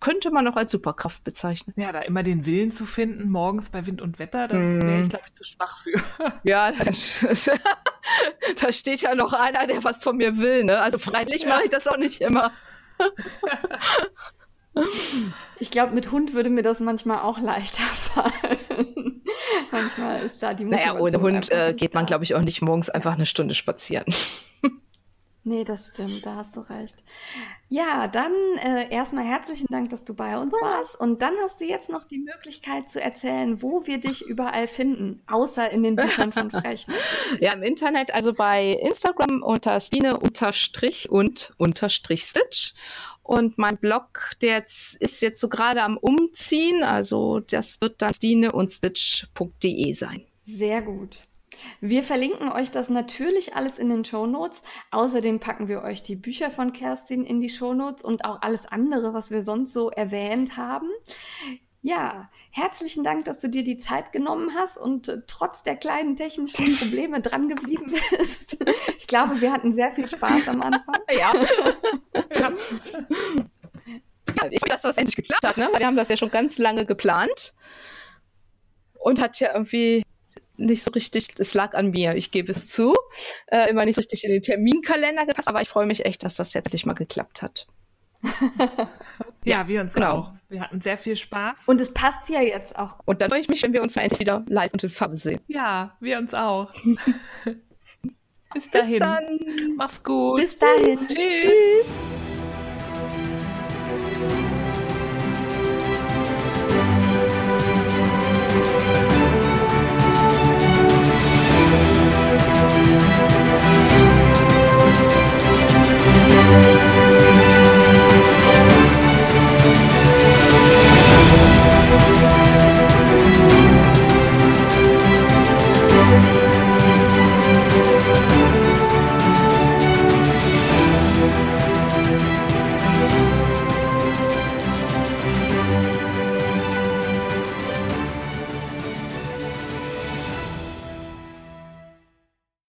Könnte man auch als Superkraft bezeichnen. Ja, da immer den Willen zu finden, morgens bei Wind und Wetter, da mm. wäre ich, glaube ich, zu schwach für. ja, da steht ja noch einer, der was von mir will, ne? Also freilich ja. mache ich das auch nicht immer. Ich glaube, mit Hund würde mir das manchmal auch leichter fallen. manchmal ist da die Motivation Naja, ohne Hund äh, geht man, glaube ich, auch nicht morgens einfach eine Stunde spazieren. Nee, das stimmt, da hast du recht. Ja, dann äh, erstmal herzlichen Dank, dass du bei uns warst. Und dann hast du jetzt noch die Möglichkeit zu erzählen, wo wir dich überall finden, außer in den Büchern von Frech. ja, im Internet, also bei Instagram unter Stine unterstrich und unterstrich Stitch. Und mein Blog, der ist jetzt so gerade am Umziehen. Also das wird dann stine und stitch.de sein. Sehr gut. Wir verlinken euch das natürlich alles in den Show Notes. Außerdem packen wir euch die Bücher von Kerstin in die Show Notes und auch alles andere, was wir sonst so erwähnt haben. Ja, herzlichen Dank, dass du dir die Zeit genommen hast und äh, trotz der kleinen technischen Probleme dran geblieben bist. Ich glaube, wir hatten sehr viel Spaß am Anfang. Ja. ja. ich finde, dass das endlich geklappt hat, ne? wir haben das ja schon ganz lange geplant und hat ja irgendwie nicht so richtig, es lag an mir, ich gebe es zu, äh, immer nicht so richtig in den Terminkalender gepasst, aber ich freue mich echt, dass das jetzt endlich mal geklappt hat. ja, wir uns genau. auch. Wir hatten sehr viel Spaß. Und es passt ja jetzt auch. Und dann freue ich mich, wenn wir uns mal endlich wieder live und in Farbe sehen. Ja, wir uns auch. Bis dahin. Bis dann. Mach's gut. Bis dahin. Tschüss. Tschüss.